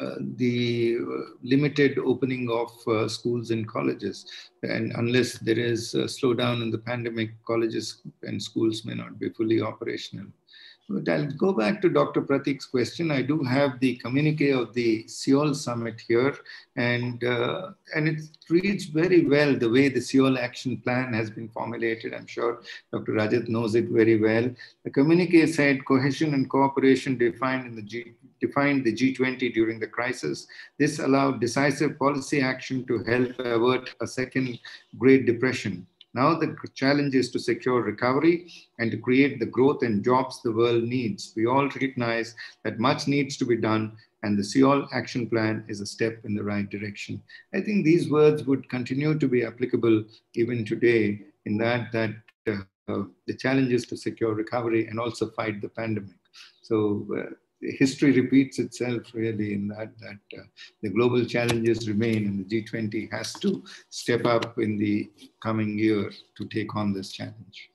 uh, the limited opening of uh, schools and colleges. And unless there is a slowdown in the pandemic, colleges and schools may not be fully operational. But I'll go back to Dr. Pratik's question. I do have the communique of the Seoul summit here, and, uh, and it reads very well the way the Seoul action plan has been formulated. I'm sure Dr. Rajat knows it very well. The communique said cohesion and cooperation defined in the G, defined the G20 during the crisis. This allowed decisive policy action to help avert a second Great Depression. Now the challenge is to secure recovery and to create the growth and jobs the world needs. We all recognize that much needs to be done and the Seoul Action Plan is a step in the right direction. I think these words would continue to be applicable even today in that, that uh, the challenge is to secure recovery and also fight the pandemic. So uh, history repeats itself really in that, that uh, the global challenges remain and the G20 has to step up in the coming year to take on this challenge.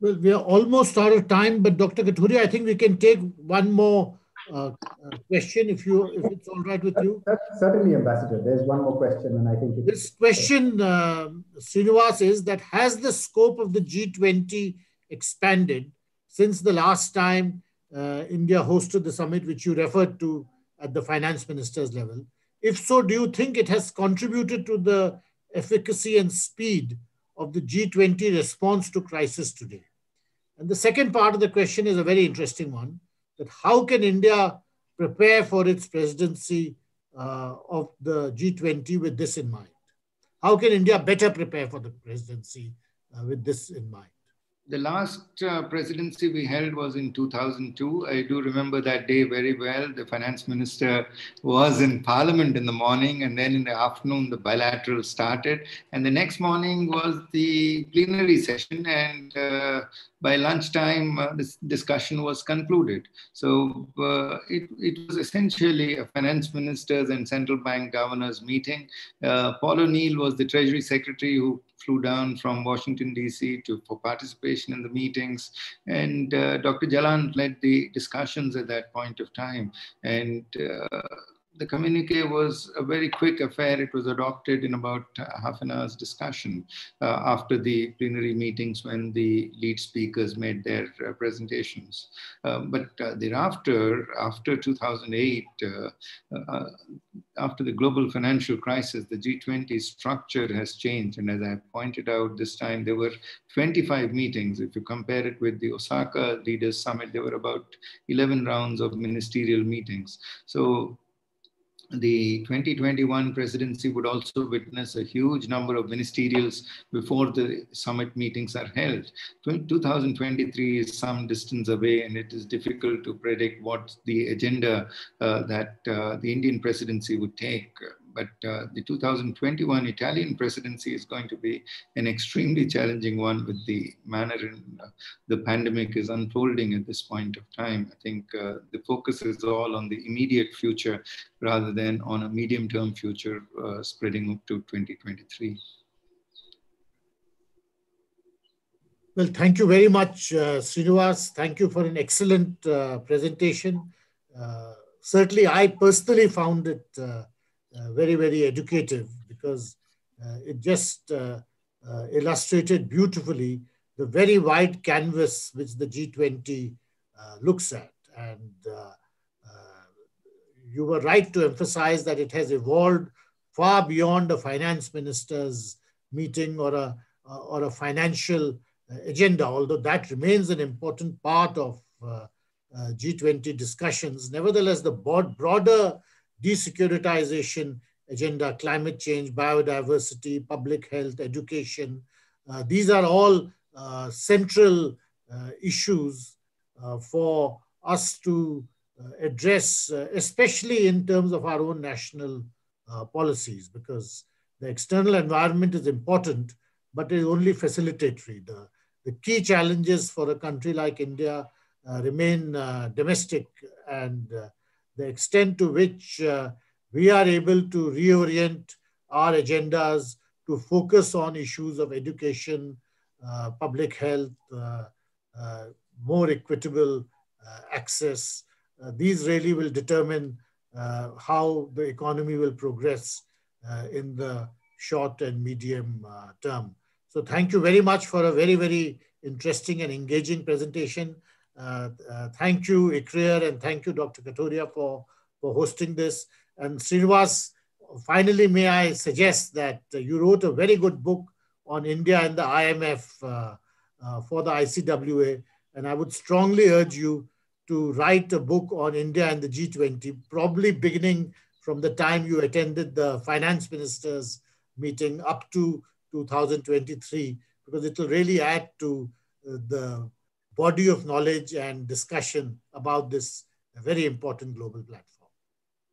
Well, we are almost out of time, but Dr. Kathuria, I think we can take one more uh, uh, question if you if it's all right with you. Certainly, Ambassador. There's one more question, and I think this question, uh, Srinivas, is that has the scope of the G20 expanded since the last time India hosted the summit, which you referred to at the finance ministers level. If so, do you think it has contributed to the efficacy and speed of the G20 response to crisis today? And the second part of the question is a very interesting one that how can India prepare for its presidency uh, of the G20 with this in mind? How can India better prepare for the presidency uh, with this in mind? The last uh, presidency we held was in 2002. I do remember that day very well. The finance minister was in parliament in the morning, and then in the afternoon, the bilateral started. And the next morning was the plenary session, and uh, by lunchtime, uh, this discussion was concluded. So uh, it, it was essentially a finance ministers and central bank governors meeting. Uh, Paul O'Neill was the Treasury Secretary who flew down from Washington, D.C. to for participation in the meetings. And uh, Dr. Jalan led the discussions at that point of time. And uh, the communique was a very quick affair. It was adopted in about half an hour's discussion uh, after the plenary meetings when the lead speakers made their uh, presentations. Um, but uh, thereafter, after 2008, uh, uh, after the global financial crisis, the G20 structure has changed. And as I pointed out this time, there were 25 meetings. If you compare it with the Osaka Leaders Summit, there were about 11 rounds of ministerial meetings. So the 2021 presidency would also witness a huge number of ministerials before the summit meetings are held. 2023 is some distance away, and it is difficult to predict what the agenda uh, that uh, the Indian presidency would take but uh, the 2021 Italian presidency is going to be an extremely challenging one with the manner in, uh, the pandemic is unfolding at this point of time. I think uh, the focus is all on the immediate future rather than on a medium term future uh, spreading up to 2023. Well, thank you very much, uh, Srinivas. Thank you for an excellent uh, presentation. Uh, certainly, I personally found it uh, very, very educative because uh, it just uh, illustrated beautifully the very wide canvas which the G20 looks at. And you were right to emphasize that it has evolved far beyond a finance minister's meeting or a, or a financial agenda, although that remains an important part of uh, uh, G20 discussions. Nevertheless, the broad, broader desecuritization agenda, climate change, biodiversity, public health, education. Uh, these are all uh, central uh, issues uh, for us to uh, address, uh, especially in terms of our own national policies, because the external environment is important, but is only facilitatory. The, the key challenges for a country like India remain domestic and the extent to which uh, we are able to reorient our agendas to focus on issues of education, uh, public health, uh, uh more equitable uh, access. Uh, these really will determine how the economy will progress in the short and medium term. So thank you very much for a very, very interesting and engaging presentation. Uh, uh, thank you, ICRIER, and thank you, Dr. Kathuria, for, for hosting this. And Srinivas, finally, may I suggest that uh, you wrote a very good book on India and the IMF for the ICWA. And I would strongly urge you to write a book on India and the G20, probably beginning from the time you attended the finance ministers meeting up to 2023, because it will really add to the body of knowledge and discussion about this very important global platform.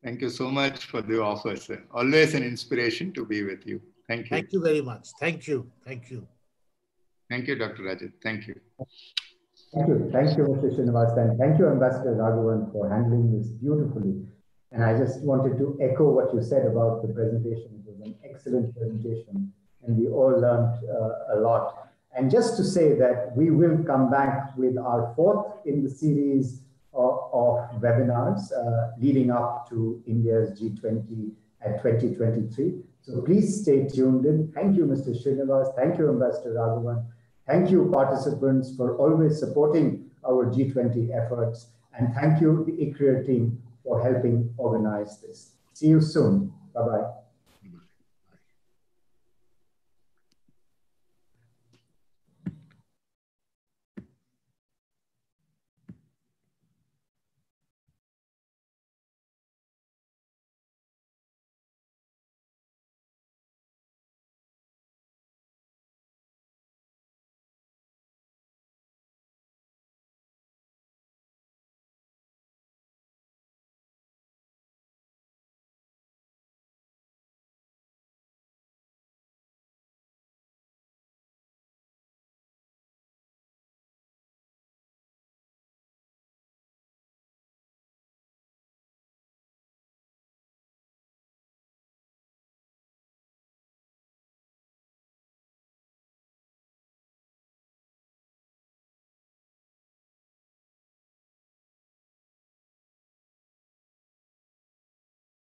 Thank you so much for the offer, sir. Always an inspiration to be with you. Thank you. Thank you very much. Thank you. Thank you. Thank you, Dr. Rajat. Thank you. Thank you. Thank you, Mr. Srinivas. And thank you, Ambassador Raghavan, for handling this beautifully. And I just wanted to echo what you said about the presentation. It was an excellent presentation, and we all learned uh, a lot. And just to say that we will come back with our fourth in the series of, of webinars uh, leading up to India's G20 at 2023. So please stay tuned in. Thank you, Mr. Srinivas. Thank you, Ambassador Raghavan. Thank you, participants, for always supporting our G20 efforts. And thank you, the ICRIER team, for helping organize this. See you soon. Bye-bye.